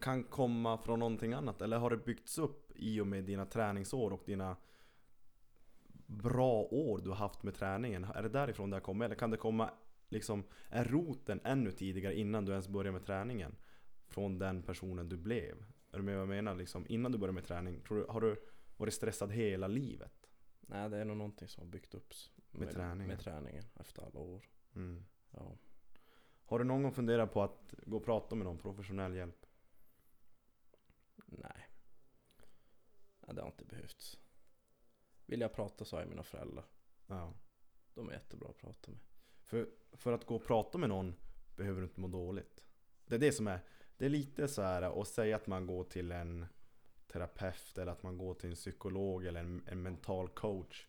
kan komma från någonting annat? Eller har det byggts upp i och med dina träningsår och dina bra år du har haft med träningen? Är det därifrån det har kommit? Eller kan det komma liksom, är roten ännu tidigare innan du ens börjar med träningen? Från den personen du blev? Är du med vad jag menar? Liksom, innan du började med träning, tror du, har du varit stressad hela livet? Nej, det är nog någonting som har byggt upp Med träningen? med träningen efter alla år. Mm. Ja. Har du någon gång funderat på att gå och prata med någon professionell hjälp? Nej. Ja, det har inte behövts. Vill jag prata så har jag mina föräldrar. Ja. De är jättebra att prata med. För, för att gå och prata med någon behöver du inte må dåligt. Det är det som är, det är lite så här att säga att man går till en terapeut eller att man går till en psykolog eller en, en mental coach.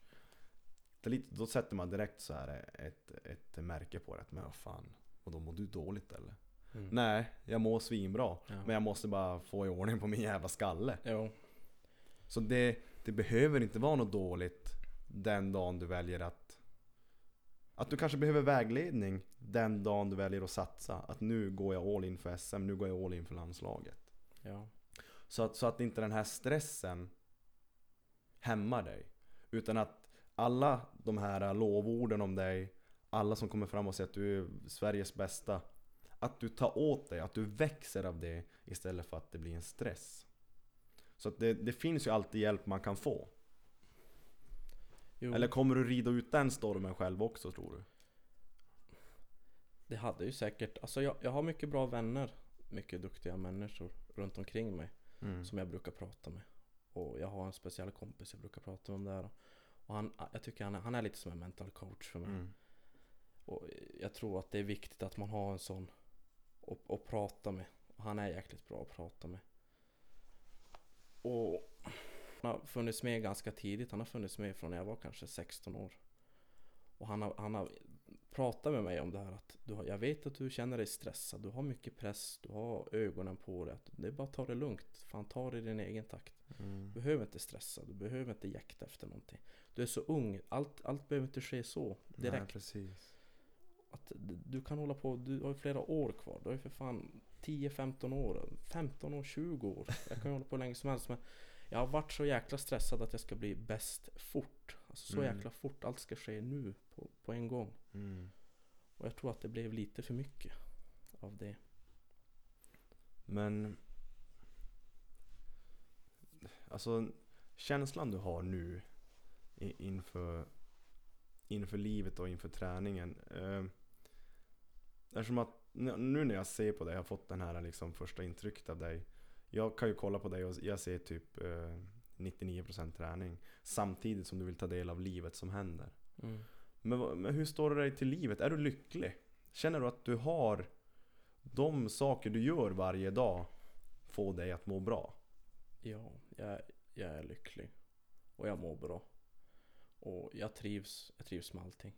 Det är lite, då sätter man direkt så här ett, ett märke på det. att, Men vad fan, och då mår du dåligt eller? Mm. Nej, jag mår svinbra. Ja. Men jag måste bara få i ordning på min jävla skalle. Jo. Så det, det behöver inte vara något dåligt den dagen du väljer att... Att du kanske behöver vägledning den dagen du väljer att satsa. Att nu går jag all in för SM, nu går jag all in för landslaget. Ja. Så att, så att inte den här stressen hämmar dig. Utan att alla de här lovorden om dig, alla som kommer fram och säger att du är Sveriges bästa. Att du tar åt dig, att du växer av det istället för att det blir en stress. Så att det, det finns ju alltid hjälp man kan få. Jo, Eller kommer du rida ut den stormen själv också tror du? det hade ju säkert, alltså jag, jag har mycket bra vänner, mycket duktiga människor runt omkring mig Mm. som jag brukar prata med. Och jag har en speciell kompis jag brukar prata med om det här. Och han, jag tycker han är, han är lite som en mental coach för mig. Mm. Och jag tror att det är viktigt att man har en sån att, att prata med. Han är jäkligt bra att prata med. Och han har funnits med ganska tidigt. Han har funnits med från när jag var kanske 16 år. Och han har, han har pratat med mig om det här att du har, jag vet att du känner dig stressad. Du har mycket press. Du har ögonen på dig. Att det är bara att ta det lugnt. Fan ta det i din egen takt. Mm. Du behöver inte stressa. Du behöver inte jakta efter någonting. Du är så ung. Allt, allt behöver inte ske så direkt. Nej, precis. Att du kan hålla på, du har ju flera år kvar. Du har ju för fan 10-15 år, 15 år, 20 år. Jag kan ju hålla på hur länge som helst men jag har varit så jäkla stressad att jag ska bli bäst fort. Alltså så Mm. jäkla fort, allt ska ske nu på, på en gång. Mm. Och jag tror att det blev lite för mycket av det. Men... Alltså känslan du har nu inför, inför livet och inför träningen. Eh, eftersom att nu när jag ser på dig, jag har fått den här liksom första intrycket av dig. Jag kan ju kolla på dig och jag ser typ eh, 99% träning. Samtidigt som du vill ta del av livet som händer. Mm. Men, men hur står du dig till livet? Är du lycklig? Känner du att du har de saker du gör varje dag får dig att må bra? Ja, jag, jag är lycklig. Och jag mår bra. Och jag trivs, jag trivs med allting.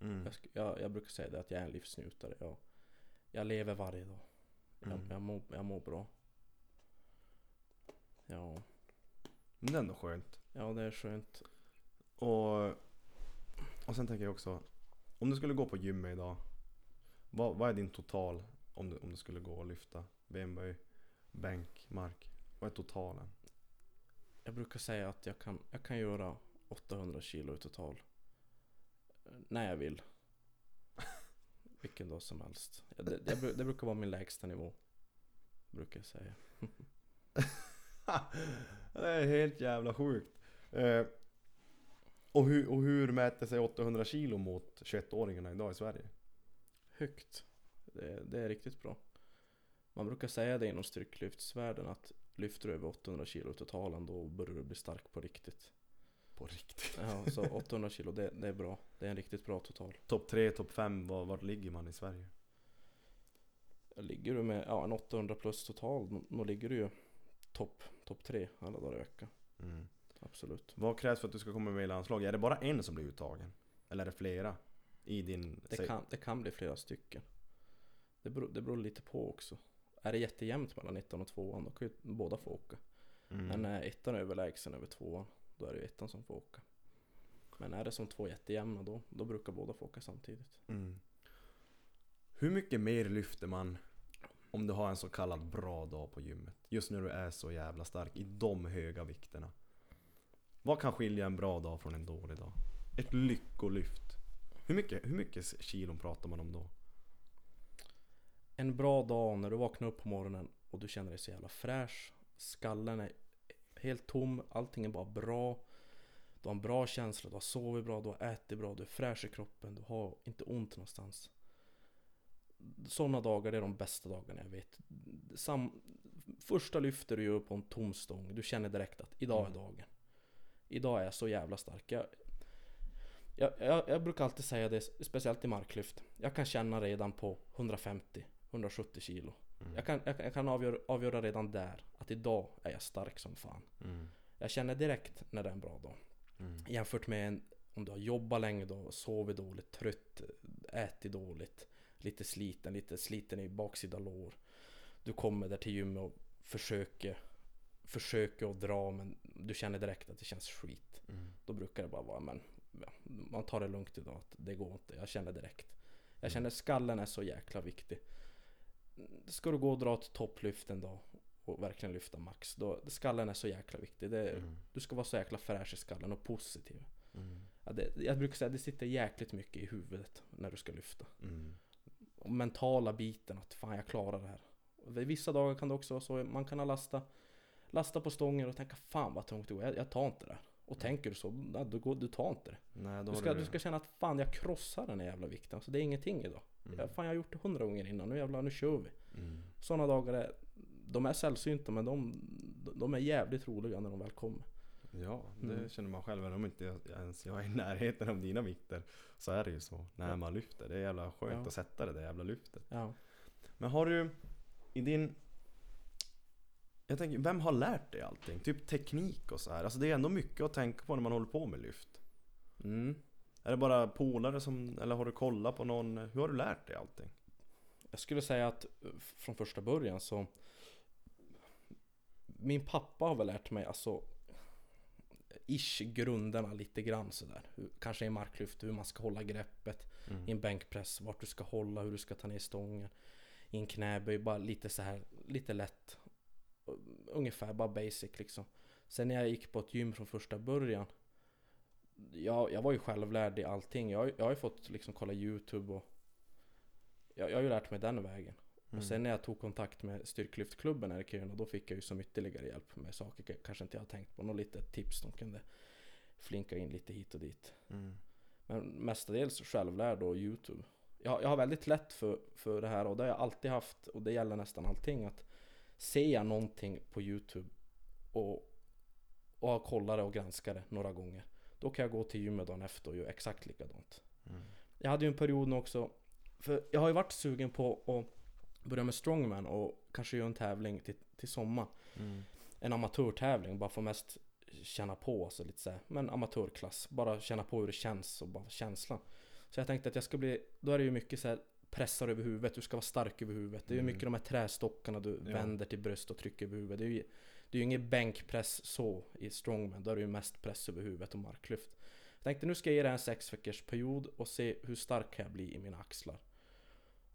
Mm. Jag, jag, jag brukar säga det att jag är en livsnjutare. Jag, jag lever varje dag. Jag, Mm. jag, mår, jag mår bra. Ja, Men det är ändå skönt. ja det är skönt. Och, och sen tänker jag också, om du skulle gå på gymmet idag, vad, vad är din total om du, om du skulle gå och lyfta benböj, bänk, mark? Vad är totalen? Jag brukar säga att jag kan, jag kan göra 800 kilo i total. När jag vill. Vilken dag som helst. Ja, Det, det, det brukar vara min lägsta nivå. Brukar jag säga. det är helt jävla sjukt. Eh, och, hur, och hur mäter sig 800 kilo mot 21-åringarna idag i Sverige? Högt. Det, det är riktigt bra. Man brukar säga det inom styrkelyftsvärlden att lyfter du över 800 kilo totalen då börjar du bli stark på riktigt. På riktigt. Ja, så 800 kilo det, det är bra. Det är en riktigt bra total. Topp 3, topp 5, var, vart ligger man i Sverige? Ligger du med ja, en 800 plus total, då- ligger du ju topp top 3 alla dagar i veckan. Mm. Absolut. Vad krävs för att du ska komma med i landslaget? Är det bara en som blir uttagen? Eller är det flera? I din... Det säg- kan, det kan bli flera stycken. Det beror, det beror lite på också. Är det jättejämnt mellan ettan och tvåan då kan ju båda få åka. Mm. Men är ettan överlägsen över tvåan då är det ju ettan som får åka. Men är det som två jättejämna då, då brukar båda få åka samtidigt. Mm. Hur mycket mer lyfter man om du har en så kallad bra dag på gymmet? Just när du är så jävla stark i de höga vikterna. Vad kan skilja en bra dag från en dålig dag? Ett lyckolyft. Hur mycket, hur mycket kilon pratar man om då? En bra dag när du vaknar upp på morgonen och du känner dig så jävla fräsch. Skallen är helt tom, allting är bara bra. Du har en bra känsla, du har sovit bra, du har ätit bra, du är fräsch i kroppen, du har inte ont någonstans. Sådana dagar är de bästa dagarna jag vet. Sam, första lyfter du gör på en tom stång, du känner direkt att idag är Mm. dagen. Idag är jag så jävla stark. Jag, jag, jag, jag brukar alltid säga det, speciellt i marklyft. Jag kan känna redan på 150-170 kilo. Mm. Jag kan, jag, jag kan avgöra, avgöra redan där att idag är jag stark som fan. Mm. Jag känner direkt när det är en bra dag. Mm. Jämfört med en, om du har jobbat länge, har sovit dåligt, trött, ätit dåligt, lite sliten, lite sliten i baksida lår. Du kommer där till gymmet och försöker, försöker att dra men du känner direkt att det känns skit. Mm. Då brukar det bara vara, men ja, man tar det lugnt idag, att det går inte. Jag känner direkt. Jag känner skallen är så jäkla viktig. Ska du gå och dra ett topplyft en dag och verkligen lyfta max, då skallen är så jäkla viktig. Det, Mm. du ska vara så jäkla fräsch i skallen och positiv. Mm. Ja, det, jag brukar säga att det sitter jäkligt mycket i huvudet när du ska lyfta. Mm. Och mentala biten, att fan jag klarar det här. Vissa dagar kan det också vara så, man kan ha lasta, lasta på stången och tänka fan vad tungt det går, jag, jag tar inte det här. Och tänker du så, ja, du, går, du tar inte det. Nej, Du ska, du du ska känna att fan jag krossar den här jävla vikten, alltså det är ingenting idag. Mm. Ja, fan jag har gjort det hundra gånger innan, nu jävlar nu kör vi. Mm. Sådana dagar är, de är sällsynta men de, de är jävligt roliga när de väl kommer. Ja, det Mm. känner man själv. Även om inte ens jag är i närheten av dina vikter så är det ju så när man lyfter. Det är jävla skönt Ja. att sätta det där jävla lyftet. Ja. Men har du i din... Jag tänker, vem har lärt dig allting? Typ teknik och så här. Alltså det är ändå mycket att tänka på när man håller på med lyft. Mm. Är det bara polare som, eller har du kollat på någon? Hur har du lärt dig allting? Jag skulle säga att eh, från första början så Min pappa har väl lärt mig alltså Ish grunderna lite grann sådär. Kanske i marklyft, hur man ska hålla greppet. I en bänkpress, vart du ska hålla, hur du ska ta ner stången. I en knäböj, bara lite så här lite lätt. Ungefär bara basic liksom. Sen när jag gick på ett gym från första början Jag, jag var ju självlärd i allting. Jag, jag har ju fått liksom kolla youtube och jag, jag har ju lärt mig den vägen Mm. och sen när jag tog kontakt med styrkelyftklubben här i Kiruna då fick jag ju som ytterligare hjälp med saker jag kanske inte jag har tänkt på. Något litet tips de kunde flinka in lite hit och dit. Mm. Men mestadels självlärd och Youtube. Jag, jag har väldigt lätt för, för det här och det har jag alltid haft och det gäller nästan allting. Att ser jag någonting på Youtube och, och har kollat det och granskat det några gånger. Då kan jag gå till gymmet dagen efter och göra exakt likadant. Mm. Jag hade ju en period också För jag har ju varit sugen på att börja med strongman och kanske göra en tävling till, till sommar. Mm. En amatörtävling, bara för mest känna på alltså lite så här, men amatörklass. Bara känna på hur det känns och bara känslan. Så jag tänkte att jag ska bli, då är det ju mycket så här pressar över huvudet, du ska vara stark över huvudet. Det är ju Mm. mycket de här trästockarna du Ja. vänder till bröst och trycker över huvudet. Det är ju, det är ju ingen bänkpress så i strongman, då är det ju mest press över huvudet och marklyft. Jag tänkte nu ska jag ge det en sex veckors period och se hur stark kan jag bli i mina axlar.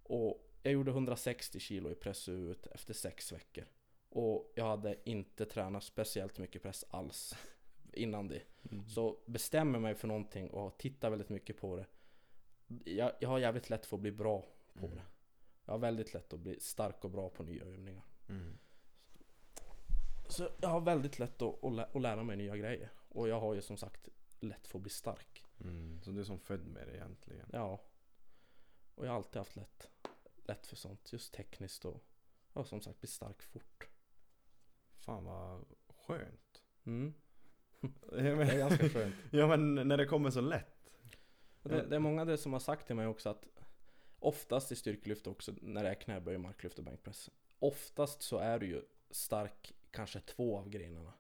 Och jag gjorde 160 kilo i press huvudet efter sex veckor Och jag hade inte tränat speciellt mycket press alls innan det Mm. Så bestämmer mig för någonting och tittar väldigt mycket på det Jag, jag har jävligt lätt för att bli bra på Mm. det Jag har väldigt lätt att bli stark och bra på nya övningar Mm. Så jag har väldigt lätt att, att, lä- att lära mig nya grejer Och jag har ju som sagt lätt för att bli stark Mm. Så du är som född med det egentligen? Ja Och jag har alltid haft lätt Lätt för sånt, just tekniskt och Ja som sagt bli stark fort Fan vad skönt. mm. Ja, Det är men, ganska skönt ja men när det kommer så lätt. Det, det är många det som har sagt till mig också att Oftast i styrkelyft också när det är knäböj, marklyft och bänkpress Oftast så är du ju stark kanske två av grenarna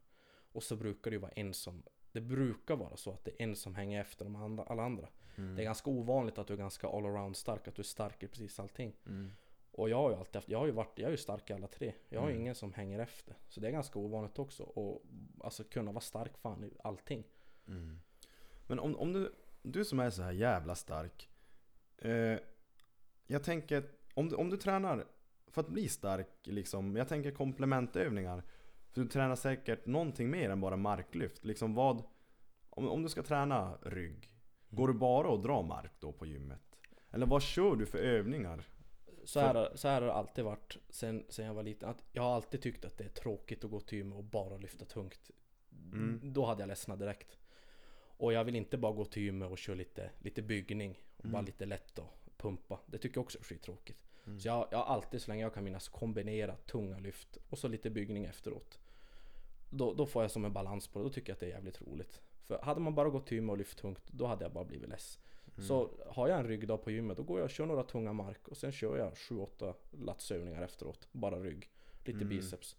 Och så brukar det ju vara en som Det brukar vara så att det är en som hänger efter de andra, alla andra Mm. Det är ganska ovanligt att du är ganska all around stark, att du är stark i precis allting Mm. Och jag har ju alltid haft, jag har ju varit, jag är ju stark i alla tre Jag har Mm. ingen som hänger efter Så det är ganska ovanligt också och alltså kunna vara stark fan i allting Mm. Men om, om du, du som är så här jävla stark. Eh, jag tänker, om du, om du tränar för att bli stark, liksom, jag tänker komplementövningar. För du tränar säkert någonting mer än bara marklyft. Liksom vad, om, om du ska träna rygg, går du bara att dra mark då på gymmet? Eller vad kör du för övningar? Så här, så här har det alltid varit sen, sen jag var liten. Att jag har alltid tyckt att det är tråkigt att gå till gymmet och bara lyfta tungt. Mm. Då hade jag ledsnat direkt. Och jag vill inte bara gå till gymmet och köra lite, lite byggning. Och bara Mm. lite lätt och pumpa. Det tycker jag också är skittråkigt. Mm. Så jag, jag har alltid så länge jag kan minnas kombinerat tunga lyft och så lite byggning efteråt. Då, då får jag som en balans på det. Då tycker jag att det är jävligt roligt. För hade man bara gått till gymmet och lyft tungt, då hade jag bara blivit less. Mm. Så har jag en ryggdag på gymmet, då går jag och kör några tunga mark och sen kör jag 7-8 latsövningar efteråt. Bara rygg. Lite Mm. biceps.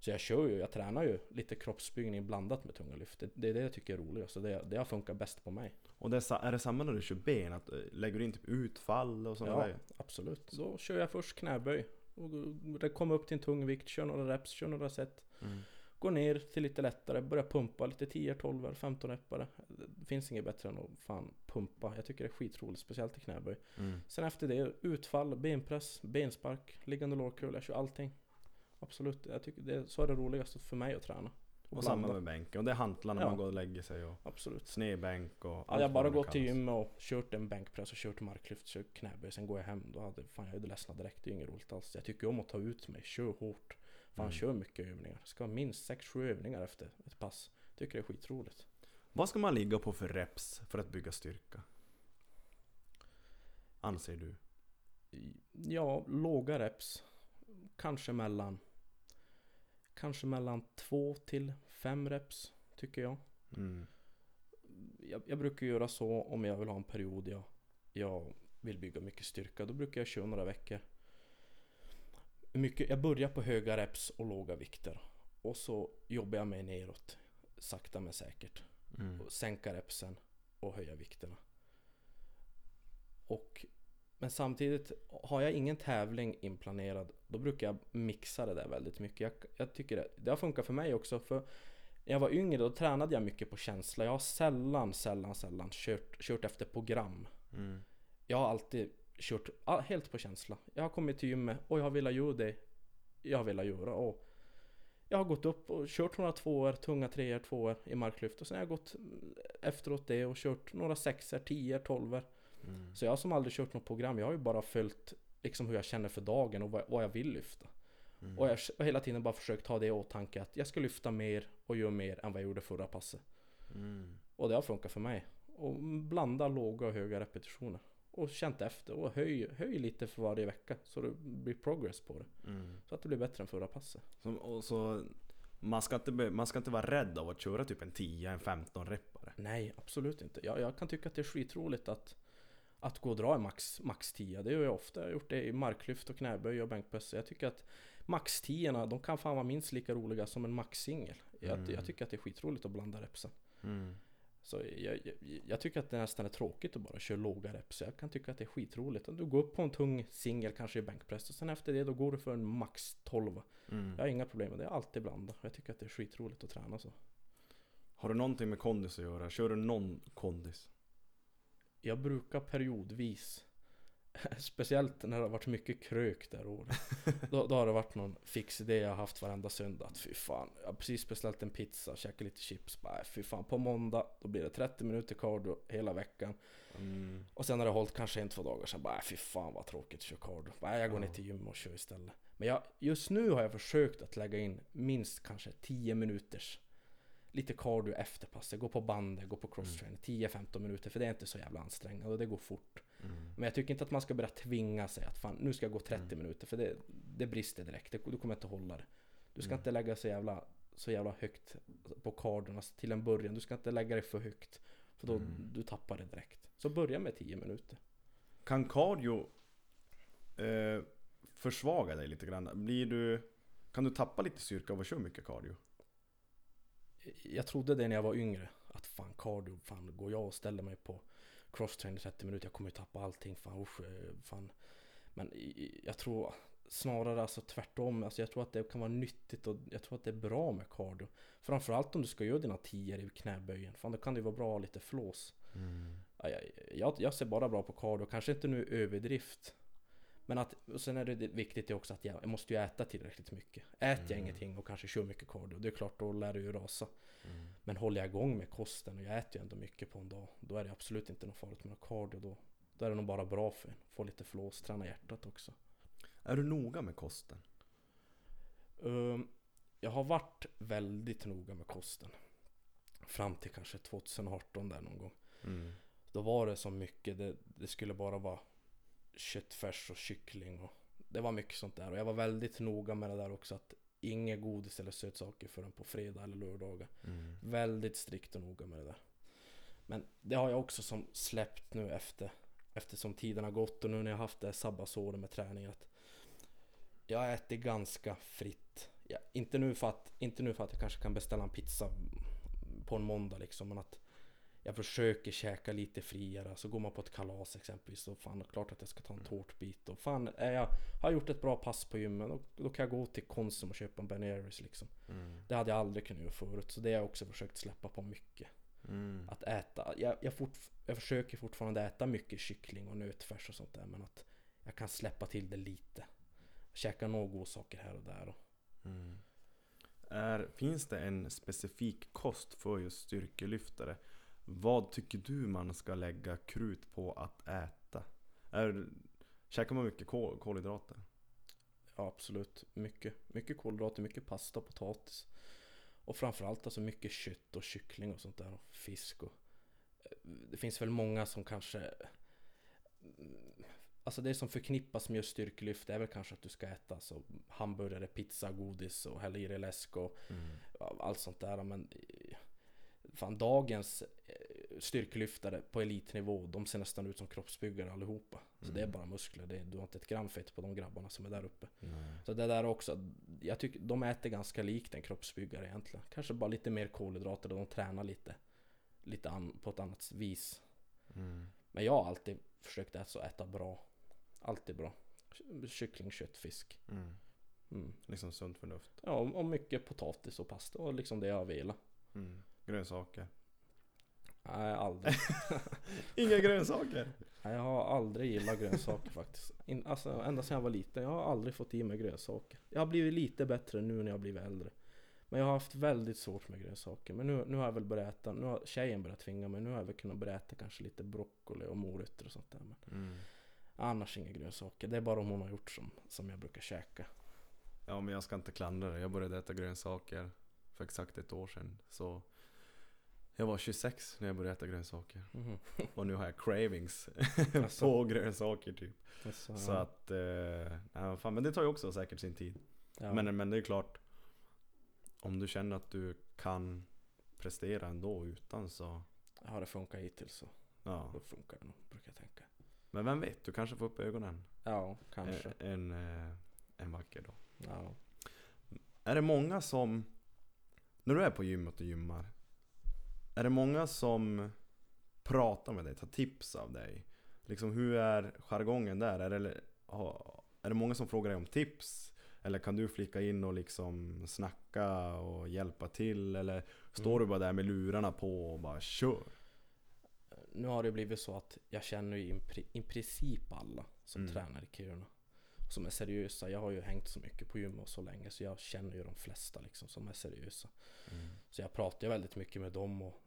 Så jag kör ju, jag tränar ju lite kroppsbyggning blandat med tunga lyft. Det, det är det jag tycker är roligast. Så det, det har funkat bäst på mig. Och det är, är det samma när du kör ben? Att, eh, lägger du in typ utfall och sådana Ja, grejer? absolut. Då kör jag först knäböj. Och kommer upp till en tung vikt, kör några reps, kör några set. Mm. Går ner till lite lättare, börjar pumpa lite 10, 12, 15 reppare. Det finns inget bättre än att fan pumpa. Jag tycker det är skitroligt, speciellt i knäböj. Mm. Sen efter det, utfall, benpress, benspark, liggande lårkul. Jag kör allting. Absolut, jag tycker det, så är det roligast för mig att träna. Och samma blanda. med bänken. Och det är hantlar när Ja. man går och lägger sig och Absolut. snedbänk och allt Hade jag bara gått till gymmet och kört en bänkpress och kört marklyft, kört knäböj, sen går jag hem. Då hade fan jag hade ledsnat direkt. Det är inget roligt alls. Jag tycker om att ta ut mig, kör hårt. Fan Mm. kör mycket övningar. Ska ha minst 6-7 övningar efter ett pass. Tycker det är skitroligt. Vad ska man ligga på för reps för att bygga styrka? Anser du? Ja, låga reps. Kanske mellan Kanske mellan 2 till 5 reps tycker jag. Mm. jag. Jag brukar göra så om jag vill ha en period jag, jag vill bygga mycket styrka. Då brukar jag köra några veckor. Mycket, jag börjar på höga reps och låga vikter. Och så jobbar jag mig neråt. Sakta men säkert. Mm. och sänka repsen och höja vikterna. Och, men samtidigt, har jag ingen tävling inplanerad, då brukar jag mixa det där väldigt mycket. Jag, jag tycker det, det har funkat för mig också. För när jag var yngre då tränade jag mycket på känsla. Jag har sällan, sällan, sällan kört, kört efter program. Mm. Jag har alltid kört helt på känsla. Jag har kommit till gymmet och jag har velat göra det jag har velat göra. Och jag har gått upp och kört några tvåor, tunga treor, tvåor i marklyft. Och sen har jag gått efteråt det och kört några sexor, tioor, tolvor. Mm. Så jag har som aldrig kört något program. Jag har ju bara följt liksom hur jag känner för dagen och vad, vad jag vill lyfta. Mm. Och jag har hela tiden bara försökt ha det i åtanke att jag ska lyfta mer och göra mer än vad jag gjorde förra passet. Mm. Och det har funkat för mig. Och blanda låga och höga repetitioner. Och känt efter och höj, höj lite för varje vecka så det blir progress på det. Mm. Så att det blir bättre än förra passet. Så, och så, man, ska inte, man ska inte vara rädd av att köra typ en 10, en 15 reppare. Nej, absolut inte. Jag, jag kan tycka att det är skitroligt att, att gå och dra en max, max 10. Det gör jag ofta. Jag har gjort det i marklyft och knäböj och bänkpress. Jag tycker att max 10 de kan fan vara minst lika roliga som en max singel. Jag, Mm. jag tycker att det är skitroligt att blanda repsen. Mm. Så jag, jag, jag tycker att det nästan är tråkigt att bara köra låga reps. Jag kan tycka att det är skitroligt. Att du går upp på en tung singel kanske i bänkpress och sen efter det då går du för en max 12. Mm. Jag har inga problem med det. Jag alltid blandat. Jag tycker att det är skitroligt att träna så. Har du någonting med kondis att göra? Kör du någon kondis? Jag brukar periodvis Speciellt när det har varit mycket krök där året då, då har det varit någon fix idé jag har haft varenda söndag. Att fy fan Jag har precis beställt en pizza, käkat lite chips. Bara, fy fan på måndag Då blir det 30 minuter cardio hela veckan. Mm. Och sen har det hållit kanske en, två dagar sen bara, fy fan vad tråkigt att köra cardio. Bara, Jag går Ja. ner till gym och kör istället. Men jag, just nu har jag försökt att lägga in minst kanske 10 minuters Lite cardio efter passet, gå på bandet, gå på crosstrainer 10-15 minuter för det är inte så jävla ansträngande och det går fort Mm. Men jag tycker inte att man ska börja tvinga sig att fan nu ska jag gå 30 Mm. minuter för det, det brister direkt, det, du kommer inte hålla det Du ska Mm. inte lägga så jävla, så jävla högt på cardion till en början, du ska inte lägga det för högt För då Mm. du tappar det direkt Så börja med 10 minuter Kan cardio eh, försvaga dig lite grann? Blir du, kan du tappa lite styrka av att köra mycket cardio? jag trodde det när jag var yngre. Att fan cardio, fan går jag och ställer mig på crosstrain i 30 minuter, jag kommer ju tappa allting. Fan usch, eh, fan. Men jag tror snarare alltså tvärtom. Alltså jag tror att det kan vara nyttigt och jag tror att det är bra med cardio. Framförallt om du ska göra dina tior i knäböjen. Fan då kan det ju vara bra att ha lite flås. Mm. Ja, jag, jag, jag ser bara bra på cardio, kanske inte nu överdrift. Men att, och sen är det viktigt också att jag, måste ju äta tillräckligt mycket. Äter jag Mm. ingenting och kanske kör mycket cardio, det är klart då lär det ju rasa. Mm. Men håller jag igång med kosten och jag äter ju ändå mycket på en dag, då är det absolut inte något farligt med cardio då. Då är det nog bara bra för en. Få lite flås, träna hjärtat också. Är du noga med kosten? Ehm, jag har varit väldigt noga med kosten. Fram till kanske 2018 där någon gång. Mm. Då var det så mycket, det, det skulle bara vara köttfärs och kyckling och det var mycket sånt där. Och jag var väldigt noga med det där också att inget godis eller sötsaker förrän på fredag eller lördagar. Mm. Väldigt strikt och noga med det där. Men det har jag också som släppt nu efter Eftersom tiden har gått och nu när jag haft det här sabbatsåret med träning att Jag äter ganska fritt ja, inte, nu för att, inte nu för att jag kanske kan beställa en pizza På en måndag liksom men att Jag försöker käka lite friare Så går man på ett kalas exempelvis så fan klart att jag ska ta en tårtbit och fan är jag Har gjort ett bra pass på gymmet då, då kan jag gå till Konsum och köpa en Ben Jerrys liksom Mm. det hade jag aldrig kunnat göra förut, så det har jag också försökt släppa på mycket. Mm. Att äta, jag, jag, fort, jag försöker fortfarande äta mycket kyckling och nötfärs och sånt där, men att jag kan släppa till det lite. Käka några godsaker här och där. Och, Mm. Är, finns det en specifik kost för just styrkelyftare? Vad tycker du man ska lägga krut på att äta? Är, käkar man mycket kol, kolhydrater? ja, absolut. Mycket, mycket kolhydrater, mycket pasta, potatis. Och framförallt alltså mycket kött och kyckling och sånt där. Och fisk och... Det finns väl många som kanske... Alltså det som förknippas med just styrkelyft är väl kanske att du ska äta alltså hamburgare, pizza, godis och hälla i dig läsk och ja, allt sånt där. Men eh, fan dagens eh, styrkelyftare på elitnivå, de ser nästan ut som kroppsbyggare allihopa. Så Mm. det är bara muskler, det är, du har inte ett gram fett på de grabbarna som är där uppe. Nej. Så det där också, jag tycker de äter ganska likt en kroppsbyggare egentligen. Kanske bara lite mer kolhydrater och de tränar lite, lite an, på ett annat vis. Mm. Men jag har alltid försökt äta, äta bra. Alltid bra. Kyckling, kött, fisk. Mm. Mm. Liksom sunt förnuft. Ja, och mycket potatis och pasta och liksom det jag vill. Mm. Grönsaker. Nej, aldrig. Inga grönsaker! Nej, jag har aldrig gillat grönsaker faktiskt. In, alltså, ända sedan jag var liten. Jag har aldrig fått i mig grönsaker. Jag har blivit lite bättre nu när jag har blivit äldre. Men jag har haft väldigt svårt med grönsaker. Men nu, nu har jag väl börjat äta. Nu har tjejen börjat tvinga mig. Nu har jag väl kunnat börja äta kanske lite broccoli och morötter och sånt där. Men Mm. annars inga grönsaker. Det är bara om hon har gjort som, som jag brukar käka. Ja men jag ska inte klandra dig. Jag började äta grönsaker för exakt ett år sedan. Så jag var 26 när jag började äta grönsaker. Mhm. Och nu har jag cravings Alltså. på grönsaker typ. Så, Så att, eh, ja, fan, men det tar ju också säkert sin tid. ja. Men, men det är klart, om du känner att du kan prestera ändå utan så, Har det funkat hittills så ja. då funkar det nog, brukar jag tänka. Men vem vet, du kanske får upp ögonen Ja, kanske. en, en, eh, en vacker dag. Ja. Är det många som, när du är på gymmet och gymmar, är det många som pratar med dig, tar tips av dig? Liksom hur är jargongen där? Är det, är det många som frågar dig om tips? Eller kan du flika in och liksom snacka och hjälpa till? Eller står Mm. du bara där med lurarna på och bara kör? Nu har det blivit så att jag känner ju i, pri- i princip alla som Mm. tränar i Kiruna. Som är seriösa. Jag har ju hängt så mycket på gym och så länge så jag känner ju de flesta liksom som är seriösa. Så jag pratar ju väldigt mycket med dem och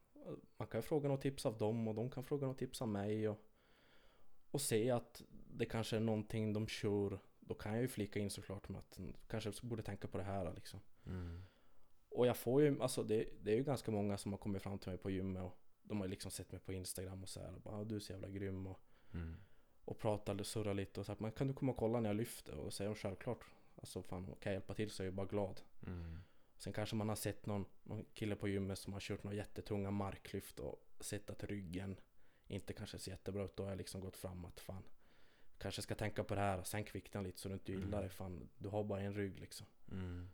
man kan fråga något tips av dem och de kan fråga något tips av mig och, och se att det kanske är någonting de kör. Då kan jag ju flika in såklart med att kanske borde tänka på det här liksom. Mm. Och jag får ju, alltså det, det är ju ganska många som har kommit fram till mig på gymmet och de har liksom sett mig på Instagram och så här och bara "Ah, du är så jävla grym och, Mm. och pratar och surrar lite och sagt men kan du komma och kolla när jag lyfter? Och säger de självklart. Alltså fan kan jag hjälpa till så är jag bara glad. Mm. Sen kanske man har sett någon, någon kille på gymmet som har kört några jättetunga marklyft och sett att ryggen inte kanske ser jättebra ut. Då har jag liksom gått fram att fan Kanske ska tänka på det här, sänk vikten lite så du inte gillar Mm. det. Fan, du har bara en rygg liksom. Mm.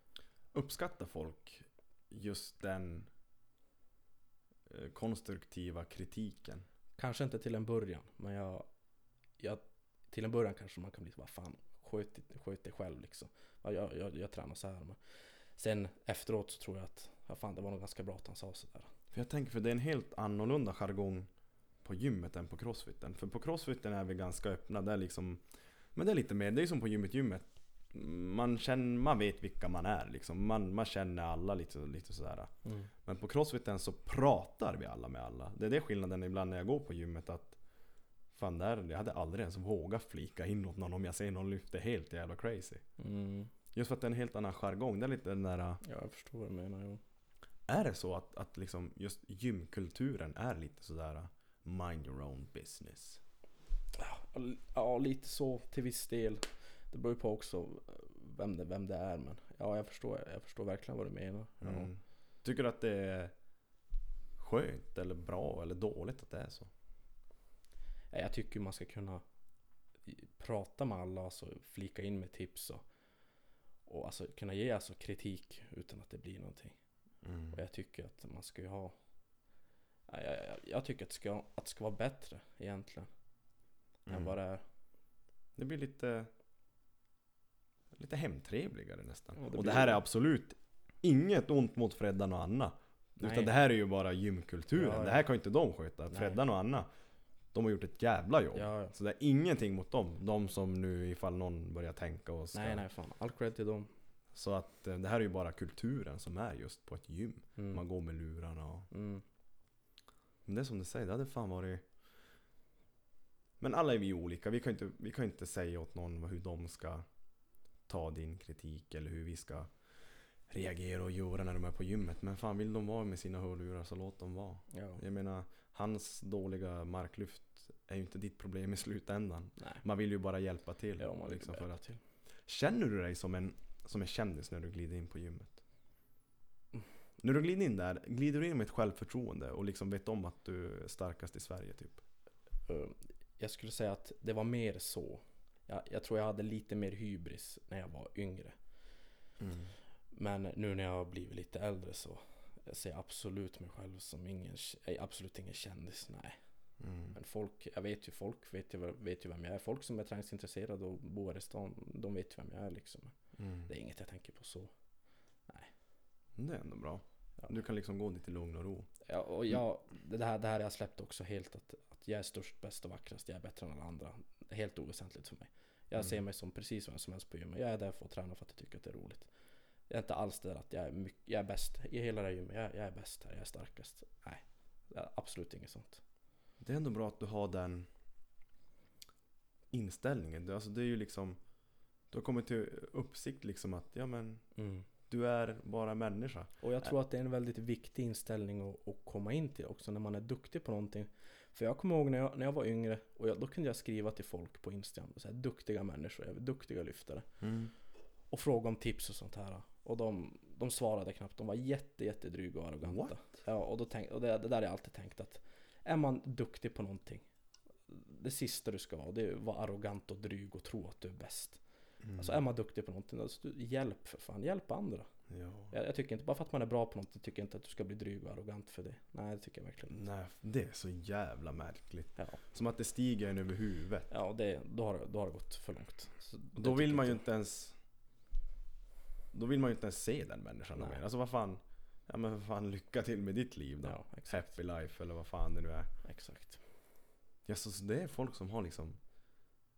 Uppskattar folk just den eh, konstruktiva kritiken. Kanske inte till en början, men jag, jag till en början kanske man kan bli så fan, sköt, dig- sköt dig själv liksom. Ja, jag, jag, jag tränar så här. Men sen efteråt så tror jag att, ja fan det var nog ganska bra att han sa sådär. För jag tänker, för det är en helt annorlunda jargong på gymmet än på crossfiten. För på crossfiten är vi ganska öppna. Det är liksom, men det är lite mer, det är som på gymmet gymmet. Man, känner, man vet vilka man är liksom. Man, man känner alla lite, lite sådär. Men på crossfiten så pratar vi alla med alla. Det är det skillnaden ibland när jag går på gymmet att Fan där, jag hade aldrig ens vågat flika in åt någon om jag ser någon lyfter helt jävla crazy. Mm. Just för att det är en helt annan jargong. Det är lite den där Ja, jag förstår vad du menar. Jo. Är det så att, att liksom just gymkulturen är lite sådär Mind your own business? Ja, lite så till viss del. Det beror ju på också vem det, vem det är. Men ja, jag förstår, jag förstår verkligen vad du menar. Ja. Mm. Tycker du att det är skönt eller bra eller dåligt att det är så? Ja, Jag tycker man ska kunna prata med alla, alltså flika in med tips och, och alltså kunna ge alltså kritik utan att det blir någonting. Mm. Och jag tycker att man ska ju ha ja, jag, jag, jag tycker att det, ska, att det ska vara bättre egentligen än Mm. vad det är. Det blir lite Lite hemtrevligare nästan. Ja, det och blir det här det. är absolut inget ont mot Freddan och Anna. Nej. Utan det här är ju bara gymkulturen. Ja, ja. Det här kan ju inte de sköta. Freddan och Anna, de har gjort ett jävla jobb. Ja, ja. Så det är ingenting mot dem. De som nu ifall någon börjar tänka och ska... Nej nej fan, all cred till dem. Så att eh, det här är ju bara kulturen som är just på ett gym. Mm. Man går med lurarna och... Mm. Men det är som du säger, det hade fan varit... Men alla är vi olika. Vi kan inte, vi kan inte säga åt någon hur de ska ta din kritik eller hur vi ska reagera och göra när de är på gymmet. Men fan vill de vara med sina hörlurar så låt dem vara. Ja. Jag menar, hans dåliga marklyft är ju inte ditt problem i slutändan. Nej. Man vill ju bara hjälpa till. Ja, man liksom, liksom för att, till. känner du dig som en, som en kändis när du glider in på gymmet? Mm. När du glider in där, glider du in med ett självförtroende och liksom vet om att du är starkast i Sverige typ? Eh, Jag skulle säga att det var mer så. Jag, jag tror jag hade lite mer hybris när jag var yngre. Men nu när jag har blivit lite äldre så jag ser absolut mig själv som ingen, absolut ingen kändis, nej. Mm. Men folk, jag vet ju, folk vet ju, vet ju vem jag är. Folk som är träningsintresserade och bor här i stan, de vet ju vem jag är liksom. Mm. Det är inget jag tänker på så. Det är ändå bra. Ja. Du kan liksom gå dit i lugn och ro. Ja, och jag, det, här, det här har jag släppt också helt att, att jag är störst, bäst och vackrast, jag är bättre än alla andra. Helt oväsentligt för mig. Jag Mm. ser mig som precis vem som helst på gymmet. Jag är där för att träna för att jag tycker att det är roligt. Jag är inte alls där att jag är, mycket, jag är bäst i hela det här gymmet. Jag, jag är bäst här, jag är starkast. Nej, absolut inget sånt. Det är ändå bra att du har den inställningen. Du- Alltså det är ju liksom Du har kommit till uppsikt liksom att ja men du är bara människa. Och jag tror att det är en väldigt viktig inställning att, att komma in till också när man är duktig på någonting. För jag kommer ihåg när jag, när jag var yngre och jag, då kunde jag skriva till folk på Instagram, så här, duktiga människor, jag är duktiga lyftare. Och fråga om tips och sånt här. Och de, de svarade knappt, de var jätte, jättedryga och arroganta. What? Ja, och, då tänk, och det, det där har jag alltid tänkt att är man duktig på någonting, det sista du ska vara, det är att vara arrogant och dryg och tro att du är bäst. Mm. Alltså är man duktig på någonting, alltså, hjälp för fan, hjälp andra. Ja. Jag, jag tycker inte, bara för att man är bra på något, tycker jag inte att du ska bli dryg och arrogant för det. Nej, det tycker jag verkligen inte. Nej, det är så jävla märkligt. Ja, Som att det stiger en över huvudet. ja det, då, har, då har det gått för långt. Så Och då vill man ju inte ens Då vill man ju inte ens se den människan Nej. mer. Alltså vad fan Ja men vad fan lycka till med ditt liv då. Ja. Happy life eller vad fan det nu är. Exakt. Ja så det är folk som har liksom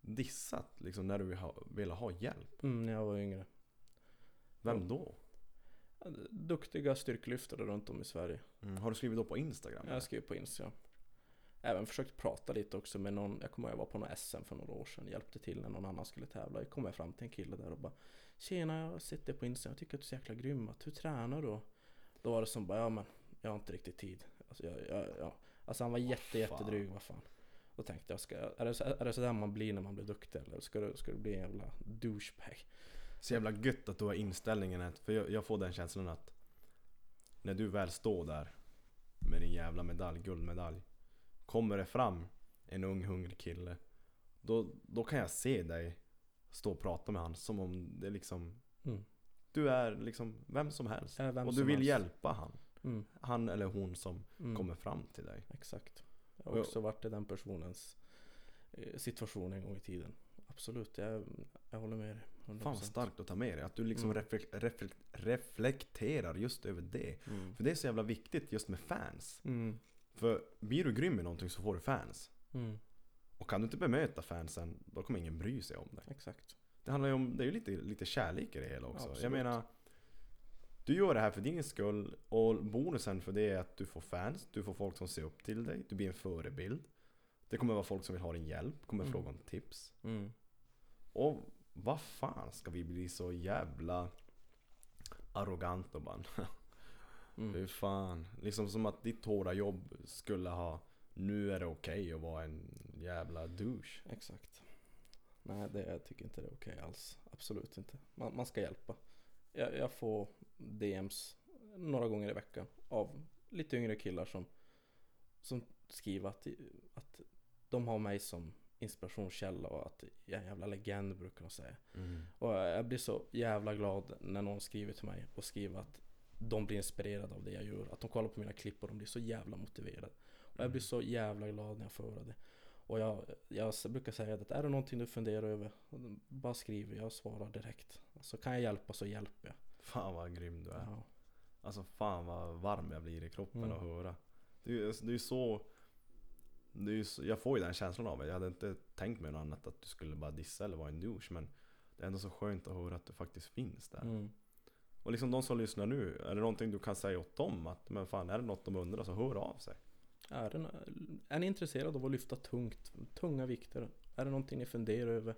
Dissat liksom när du vill ha, vill ha hjälp. Mm, när jag var yngre. Vem då? Duktiga styrkelyftare runt om i Sverige. Mm. Har du skrivit då på Instagram? Jag skrev på Instagram. Även försökt prata lite också med någon, jag kommer ihåg jag var på någon SM för några år sedan, hjälpte till när någon annan skulle tävla. Jag kom jag fram till en kille där och bara Tjena, jag har sett dig på Instagram, jag tycker att du är så jäkla grym. Hur tränar du? Då var det som bara, ja men jag har inte riktigt tid. Alltså, jag, jag, ja. alltså han var jätte, jättedryg, vad fan. Då tänkte jag, ska, är, det så, är det sådär man blir när man blir duktig eller ska du, ska du bli en jävla douchebag? Så jävla gött att du har inställningen att, för jag, jag får den känslan att När du väl står där med din jävla medalj, guldmedalj Kommer det fram en ung hungrig kille Då, då kan jag se dig stå och prata med han som om det liksom Mm. Du är liksom vem som helst vem och du vill helst. hjälpa han Mm. Han eller hon som Mm. kommer fram till dig. Exakt. Jag har också varit i den personens eh, situation en gång i tiden. Absolut, jag, jag håller med dig. 100%. Fan starkt att ta med dig. Att du liksom Mm. reflek- reflek- reflekterar just över det. Mm. För det är så jävla viktigt just med fans. För blir du grym i någonting så får du fans. Mm. Och kan du inte bemöta fansen, då kommer ingen bry sig om dig. Exakt. Det handlar ju om, det är ju lite, lite kärlek i det hela också. Absolut. Jag menar, du gör det här för din skull och bonusen för det är att du får fans, du får folk som ser upp till dig, du blir en förebild. Det kommer vara folk som vill ha din hjälp, kommer Mm. fråga om tips. Mm. Och vad fan ska vi bli så jävla arrogant och bara Mm. Hur fan, liksom som att ditt hårda jobb skulle ha Nu är det okej att vara en jävla douche. Exakt. Nej, det, jag tycker inte det är okej alls. Absolut inte. Man, man ska hjälpa. Jag, jag får DMs några gånger i veckan av lite yngre killar som, som skriver att, att de har mig som inspirationskälla och att jag är en jävla legend brukar de säga. Och jag blir så jävla glad när någon skriver till mig och skriver att de blir inspirerade av det jag gör. Att de kollar på mina klipp och de blir så jävla motiverade. Och jag blir så jävla glad när jag får höra det. Och jag, jag brukar säga att är det någonting du funderar över, bara skriv, jag svarar direkt. Så kan jag hjälpa så hjälper jag. Fan vad grym du är. Ja. Alltså fan vad varm jag blir i kroppen Mm. att höra. Det är ju det är ju så, det är ju så... Jag får ju den känslan av det. Jag hade inte tänkt mig något annat att du skulle bara dissa eller vara en douche. Men det är ändå så skönt att höra att du faktiskt finns där. Mm. Och liksom de som lyssnar nu, är det någonting du kan säga åt dem? Att men fan är det något de undrar så hör av sig. Är, det, är ni intresserade av att lyfta tungt, tunga vikter? Är det någonting ni funderar över?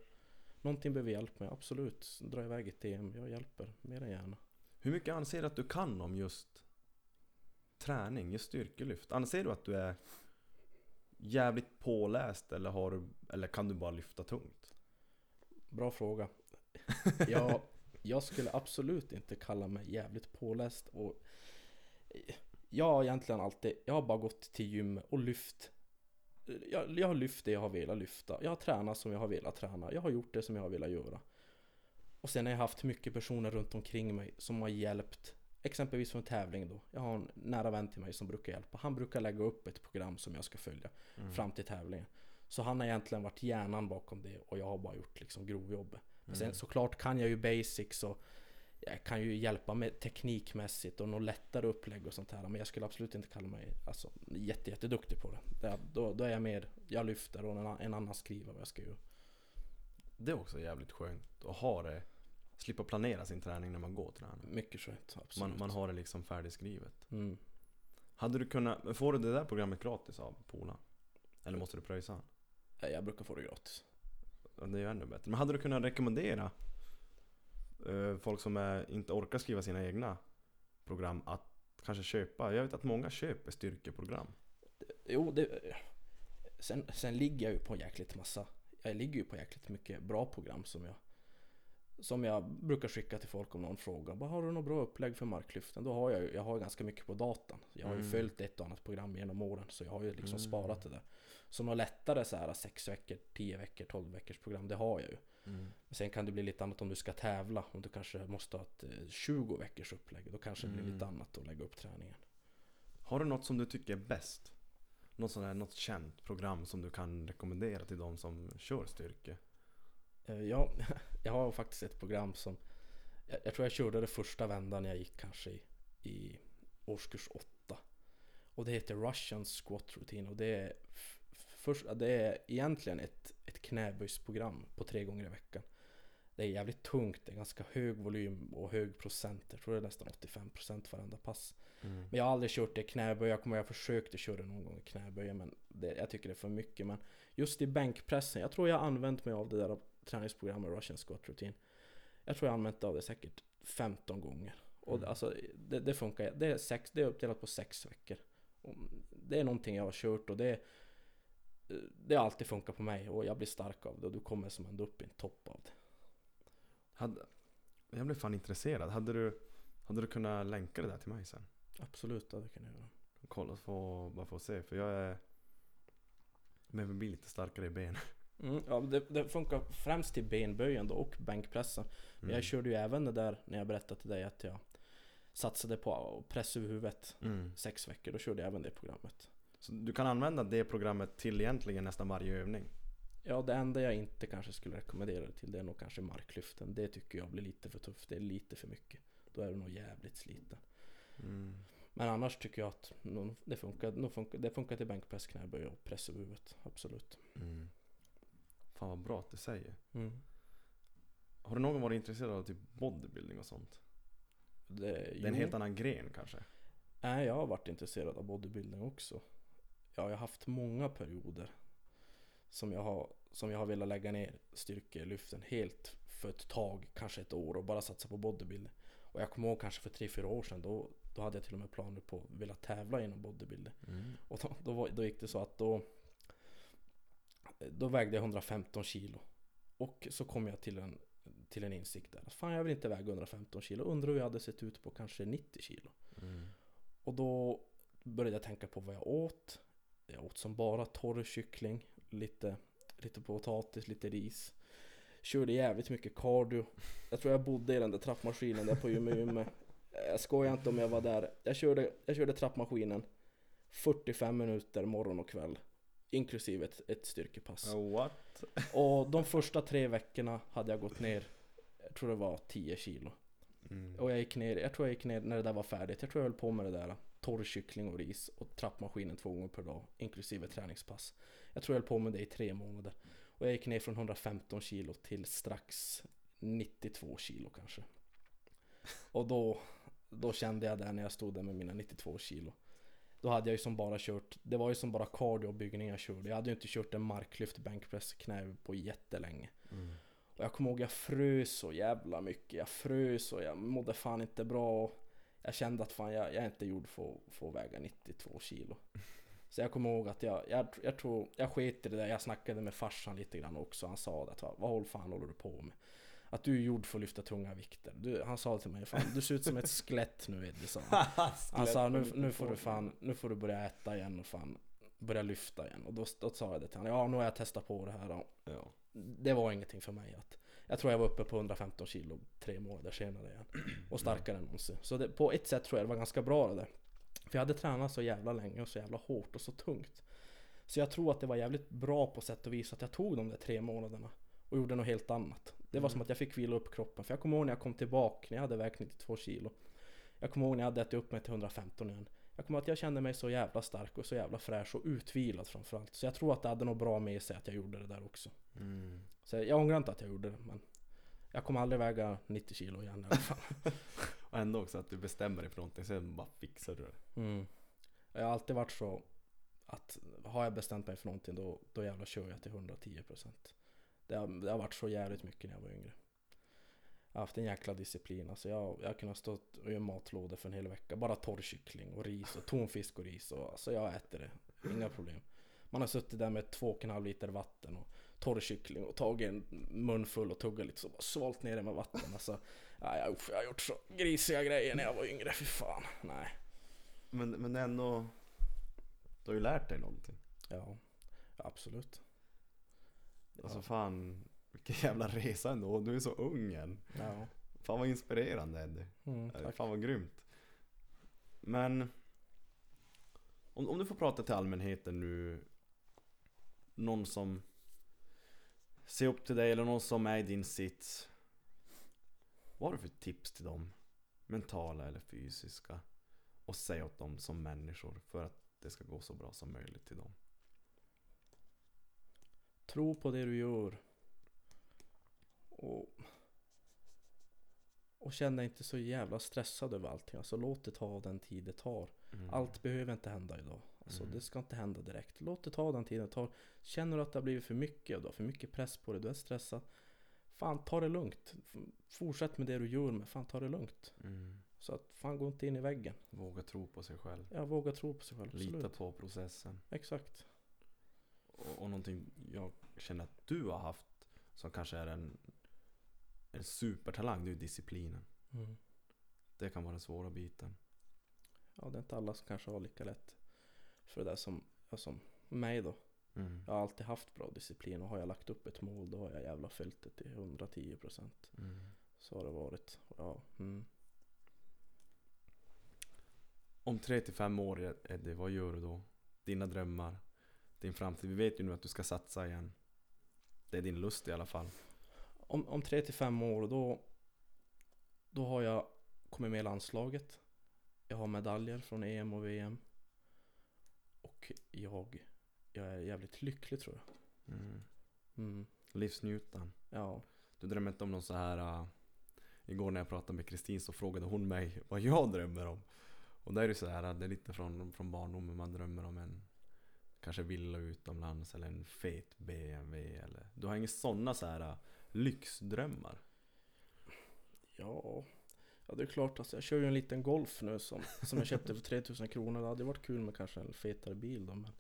Någonting behöver hjälp med? Absolut, dra iväg ett DM. Jag hjälper mer än gärna. Hur mycket anser du att du kan om just träning, just styrkelyft? Anser du att du är jävligt påläst eller, har du, eller kan du bara lyfta tungt? Bra fråga. Jag, jag skulle absolut inte kalla mig jävligt påläst och jag har egentligen alltid, jag har bara gått till gym och lyft jag, jag har lyft det jag har velat lyfta. Jag har tränat som jag har velat träna. Jag har gjort det som jag har velat göra. Och sen har jag haft mycket personer runt omkring mig som har hjälpt. Exempelvis för en tävling då. Jag har en nära vän till mig som brukar hjälpa. Han brukar lägga upp ett program som jag ska följa Mm. fram till tävlingen. Så han har egentligen varit hjärnan bakom det och jag har bara gjort liksom grovjobbet. Men sen Mm. såklart kan jag ju basics och jag kan ju hjälpa med teknikmässigt och något lättare upplägg och sånt här. Men jag skulle absolut inte kalla mig alltså, jätte, jätteduktig på det. det då, då är jag mer, jag lyfter och en, annan skriver vad jag ska göra. Det är också jävligt skönt att ha det. Slippa planera sin träning när man går och tränar. Mycket skönt, absolut. Man, man har det liksom färdigskrivet. Mm. Hade du kunnat, får du det där programmet gratis av Pola? Eller måste du pröjsa? Jag brukar få det gratis. Ja, Det är ju ännu bättre. Men hade du kunnat rekommendera eh, folk som är, inte orkar skriva sina egna program att kanske köpa? Jag vet att många köper styrkeprogram. Jo, det, sen, sen ligger jag ju på jäkligt massa. Jag ligger ju på jäkligt mycket bra program som jag som jag brukar skicka till folk om någon frågar. Bara, har du något bra upplägg för marklyften? Då har jag ju, jag har ganska mycket på datan. Jag har ju Mm. följt ett och annat program genom åren. Så jag har ju liksom Mm. sparat det där. Så något lättare så här 6 veckor, 10 veckor, 12 veckors program, det har jag ju. Men Sen kan det bli lite annat om du ska tävla. Om du kanske måste ha ett eh, 20 veckors upplägg. Då kanske det blir Mm. lite annat att lägga upp träningen. Har du något som du tycker är bäst? Något sånt här, något känt program som du kan rekommendera till de som kör styrke? Eh, Ja, jag har faktiskt ett program som jag, jag tror jag körde det första vändan jag gick kanske i, i årskurs 8. Och det heter Russian Squat Routine och det är, först, det är egentligen ett, ett knäböjsprogram på tre gånger i veckan. Det är jävligt tungt, det är ganska hög volym och hög procent. Jag tror det är nästan 85% varenda pass. Men jag har aldrig kört det i knäböj. Jag kommer jag försökte köra det någon gång i knäböj men det, jag tycker det är för mycket. Men just i bänkpressen, jag tror jag har använt mig av det där träningsprogrammet Russian Squat Routine. Jag tror jag använt av det säkert 15 gånger. Och Mm. alltså, det, det funkar. Det är, sex, det är uppdelat på sex veckor. Och det är någonting jag har kört och det det har alltid funkat på mig och jag blir stark av det och du kommer som ändå upp i en topp av det. Hade, jag blev fan intresserad. Hade du, hade du kunnat länka det där till mig sen? Absolut, det kan jag göra. Kolla, få, bara få se. För jag är... Men bli lite starkare i ben. Mm, ja, det, det funkar främst till benböjen då och bänkpressen. Men Mm. jag körde ju även det där när jag berättade till dig att jag satsade på press över huvudet Mm. sex veckor. Då körde jag även det programmet. Så du kan använda det programmet till egentligen nästan varje övning? Ja, det enda jag inte kanske skulle rekommendera det till det är nog kanske marklyften. Det tycker jag blir lite för tufft. Det är lite för mycket. Då är du nog jävligt sliten. Mm. Men annars tycker jag att det funkar, nog funkar, det funkar till bänkpress, knäböj och press över huvudet. Absolut. Mm. Fan vad bra att du säger. Mm. Har du någon varit intresserad av typ bodybuilding och sånt? Det, Det är en jo. helt annan gren kanske? Nej, jag har varit intresserad av bodybuilding också. Ja, jag har haft många perioder som jag har, som jag har velat lägga ner styrkelyften helt för ett tag, kanske ett år och bara satsa på bodybuilding. Och jag kommer ihåg kanske för 3-4 år sedan då, då hade jag till och med planer på att vilja tävla inom bodybuilding. Mm. Och då, då, då gick det så att då Då vägde jag 115 kilo. Och så kom jag till en Till en insikt där. Fan jag vill inte väga 115 kilo. Undrar hur jag hade sett ut på kanske 90 kilo. Mm. Och då började jag tänka på vad jag åt. Jag åt som bara torr kyckling Lite Lite potatis, lite ris. Körde jävligt mycket cardio. Jag tror jag bodde i den där trappmaskinen där på Umeå Umeå. Jag skojar inte om jag var där. Jag körde, jag körde trappmaskinen 45 minuter morgon och kväll Inklusive ett, ett styrkepass. What? Och de första tre veckorna hade jag gått ner Jag tror det var 10 kilo. Mm. Och jag gick ner, jag tror jag gick ner när det där var färdigt. Jag tror jag höll på med det där Torr kyckling och ris och trappmaskinen två gånger per dag Inklusive träningspass. Jag tror jag höll på med det i tre månader. Och jag gick ner från 115 kilo till strax 92 kilo kanske. Och då Då kände jag där när jag stod där med mina 92 kilo Då hade jag ju som bara kört Det var ju som bara cardio jag körde Jag hade ju inte kört en marklyft bänkpress knä på jättelänge Mm. och jag kommer ihåg jag frös så jävla mycket. Jag frös och jag mådde fan inte bra. Jag kände att fan jag, jag är inte gjord för, för att väga 92 kilo. Så jag kommer ihåg att jag, jag, jag tror, jag sket i det där. Jag snackade med farsan lite grann också. Han sa det att vad, vad håll fan håller du på med? Att du är gjord för att lyfta tunga vikter. Du, han sa till mig, fan du ser ut som ett skelett nu Eddie sa han. Han sa nu, nu får du fan, nu får du börja äta igen och fan börja lyfta igen. Och då, då sa jag det till honom, ja nu har jag testat på det här. Ja. det var ingenting för mig. Att, jag tror jag var uppe på 115 kilo tre månader senare igen. Och starkare än någonsin. Så det, på ett sätt tror jag det var ganska bra det där. För jag hade tränat så jävla länge och så jävla hårt och så tungt. Så jag tror att det var jävligt bra på sätt och vis att jag tog de där tre månaderna. Och gjorde något helt annat. Det var Mm. som att jag fick vila upp kroppen. För jag kommer ihåg när jag kom tillbaka när jag hade vägt 92 kilo. Jag kommer ihåg när jag hade ätit upp mig till 115 igen. Jag kommer ihåg att jag kände mig så jävla stark och så jävla fräsch och utvilad framförallt. Så jag tror att det hade något bra med sig att jag gjorde det där också. Mm. Så jag ångrar inte att jag gjorde det men Jag kommer aldrig väga 90 kilo igen i alla fall. Och ändå också att du bestämmer dig för någonting, sen bara fixar du det. Mm. Jag har alltid varit så att har jag bestämt mig för någonting då, då jävlar kör jag till 110% det har, det har varit så jävligt mycket när jag var yngre. Jag har haft en jäkla disciplin. Alltså jag, jag har kunnat stå och göra matlådor för en hel vecka. Bara torr kyckling och ris och tonfisk och ris. Och, alltså jag äter det. Inga problem. Man har suttit där med två och en halv liter vatten och torr kyckling och tagit en mun full och tuggat lite så bara svalt ner det med vatten. Alltså, ja, jag, jag har gjort så grisiga grejer när jag var yngre. Fy fan. Nej. Men, men ändå, du har ju lärt dig någonting. Ja, absolut. Alltså fan, vilken jävla resa ändå. Du är så ung än. ja. Fan vad inspirerande Eddie. Mm, tack. Fan vad grymt. Men om, om du får prata till allmänheten nu. Någon som ser upp till dig eller någon som är i din sits. Vad har du för tips till dem? Mentala eller fysiska? Och säg åt dem som människor för att det ska gå så bra som möjligt till dem. Tro på det du gör. Och, och känn dig inte så jävla stressad över allting. Alltså låt det ta den tid det tar. Mm. Allt behöver inte hända idag. Alltså Mm. det ska inte hända direkt. Låt det ta den tiden det tar. Känner du att det har blivit för mycket och du har för mycket press på dig, du är stressad. Fan ta det lugnt. Fortsätt med det du gör men fan ta det lugnt. Mm. Så att fan gå inte in i väggen. Våga tro på sig själv. Jag vågar tro på sig själv. Absolut. Lita på processen. Exakt. Och, och någonting jag känner att du har haft som kanske är en, en supertalang, det är disciplinen. Mm. Det kan vara den svåra biten. Ja, det är inte alla som kanske har lika lätt för det där som, som mig då. Mm. Jag har alltid haft bra disciplin och har jag lagt upp ett mål då har jag jävla följt det till 110% Mm. Så har det varit. Ja, mm. Om tre till fem år Eddie, vad gör du då? Dina drömmar? Din framtid? Vi vet ju nu att du ska satsa igen. Det är din lust i alla fall. Om, om tre till fem år då Då har jag kommit med i landslaget Jag har medaljer från EM och VM Och jag Jag är jävligt lycklig tror jag Mm. mm. Livsnjutan. Ja, Du drömmer inte om någon så här uh, Igår när jag pratade med Kristin så frågade hon mig vad jag drömmer om. Och där är det så här, uh, det är lite från, från barndomen man drömmer om en Kanske villa utomlands eller en fet BMW eller Du har inga sådana så här uh, lyxdrömmar? ja Ja det är klart alltså, jag kör ju en liten Golf nu som, som jag köpte för 3000 kronor Det hade varit kul med kanske en fetare bil då men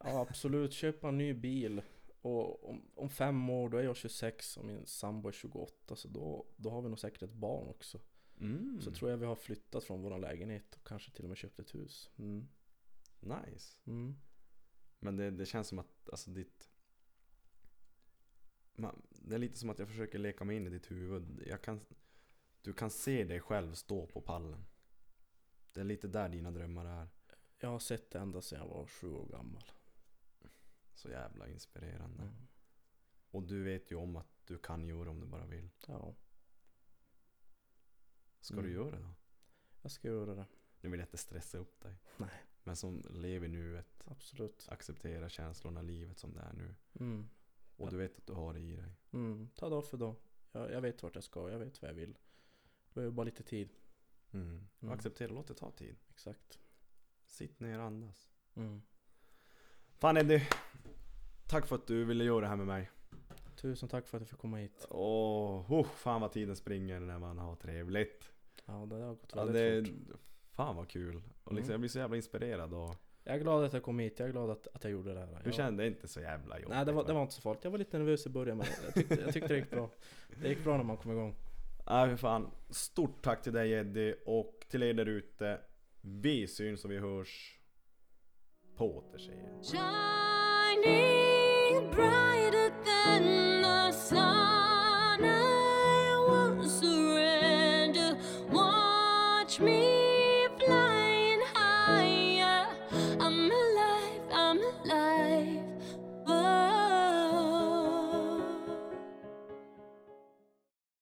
Ja absolut, köpa en ny bil Och om, om fem år då är jag 26 och min sambo är 28 Så då, då har vi nog säkert ett barn också Mm. Så tror jag vi har flyttat från vår lägenhet och kanske till och med köpt ett hus mm. Nice. Mm. Men det, det känns som att alltså ditt man, Det är lite som att jag försöker leka mig in i ditt huvud. Jag kan, du kan se dig själv stå på pallen. Det är lite där dina drömmar är. Jag har sett det ända sedan jag var sju år gammal Så jävla inspirerande. mm. Och du vet ju om att du kan göra om du bara vill. Ja, Ska Mm. du göra det då? jag ska göra det Nu vill jag inte stressa upp dig. Nej. Men som lever nu ett Absolut acceptera känslorna, livet som det är nu. mm. Och Ja. du vet att du har det i dig. Mm. Ta dag för dag jag, jag vet vart jag ska, jag vet vad jag vill Det behöver bara lite tid Mm. Och Mm. acceptera, låt det ta tid. Exakt Sitt ner och andas. mm. Fan Eddie. Tack för att du ville göra det här med mig. Tusen tack för att jag fick komma hit Åh, oh, fan vad tiden springer när man har trevligt. Ja det har gått Ja, väldigt det, fort fan vad kul. Och liksom, Mm. jag blir så jävla inspirerad och Jag är glad att jag kom hit, jag är glad att, att jag gjorde det här du jag, kände inte så jävla jobbigt Nej det var, va? det var inte så farligt, jag var lite nervös i början men jag tyckte, jag tyckte det gick bra Det gick bra när man kom igång Nej för fan. Stort tack till dig Eddie och till er där ute. Vi syns och vi hörs på återseende. shining brighter than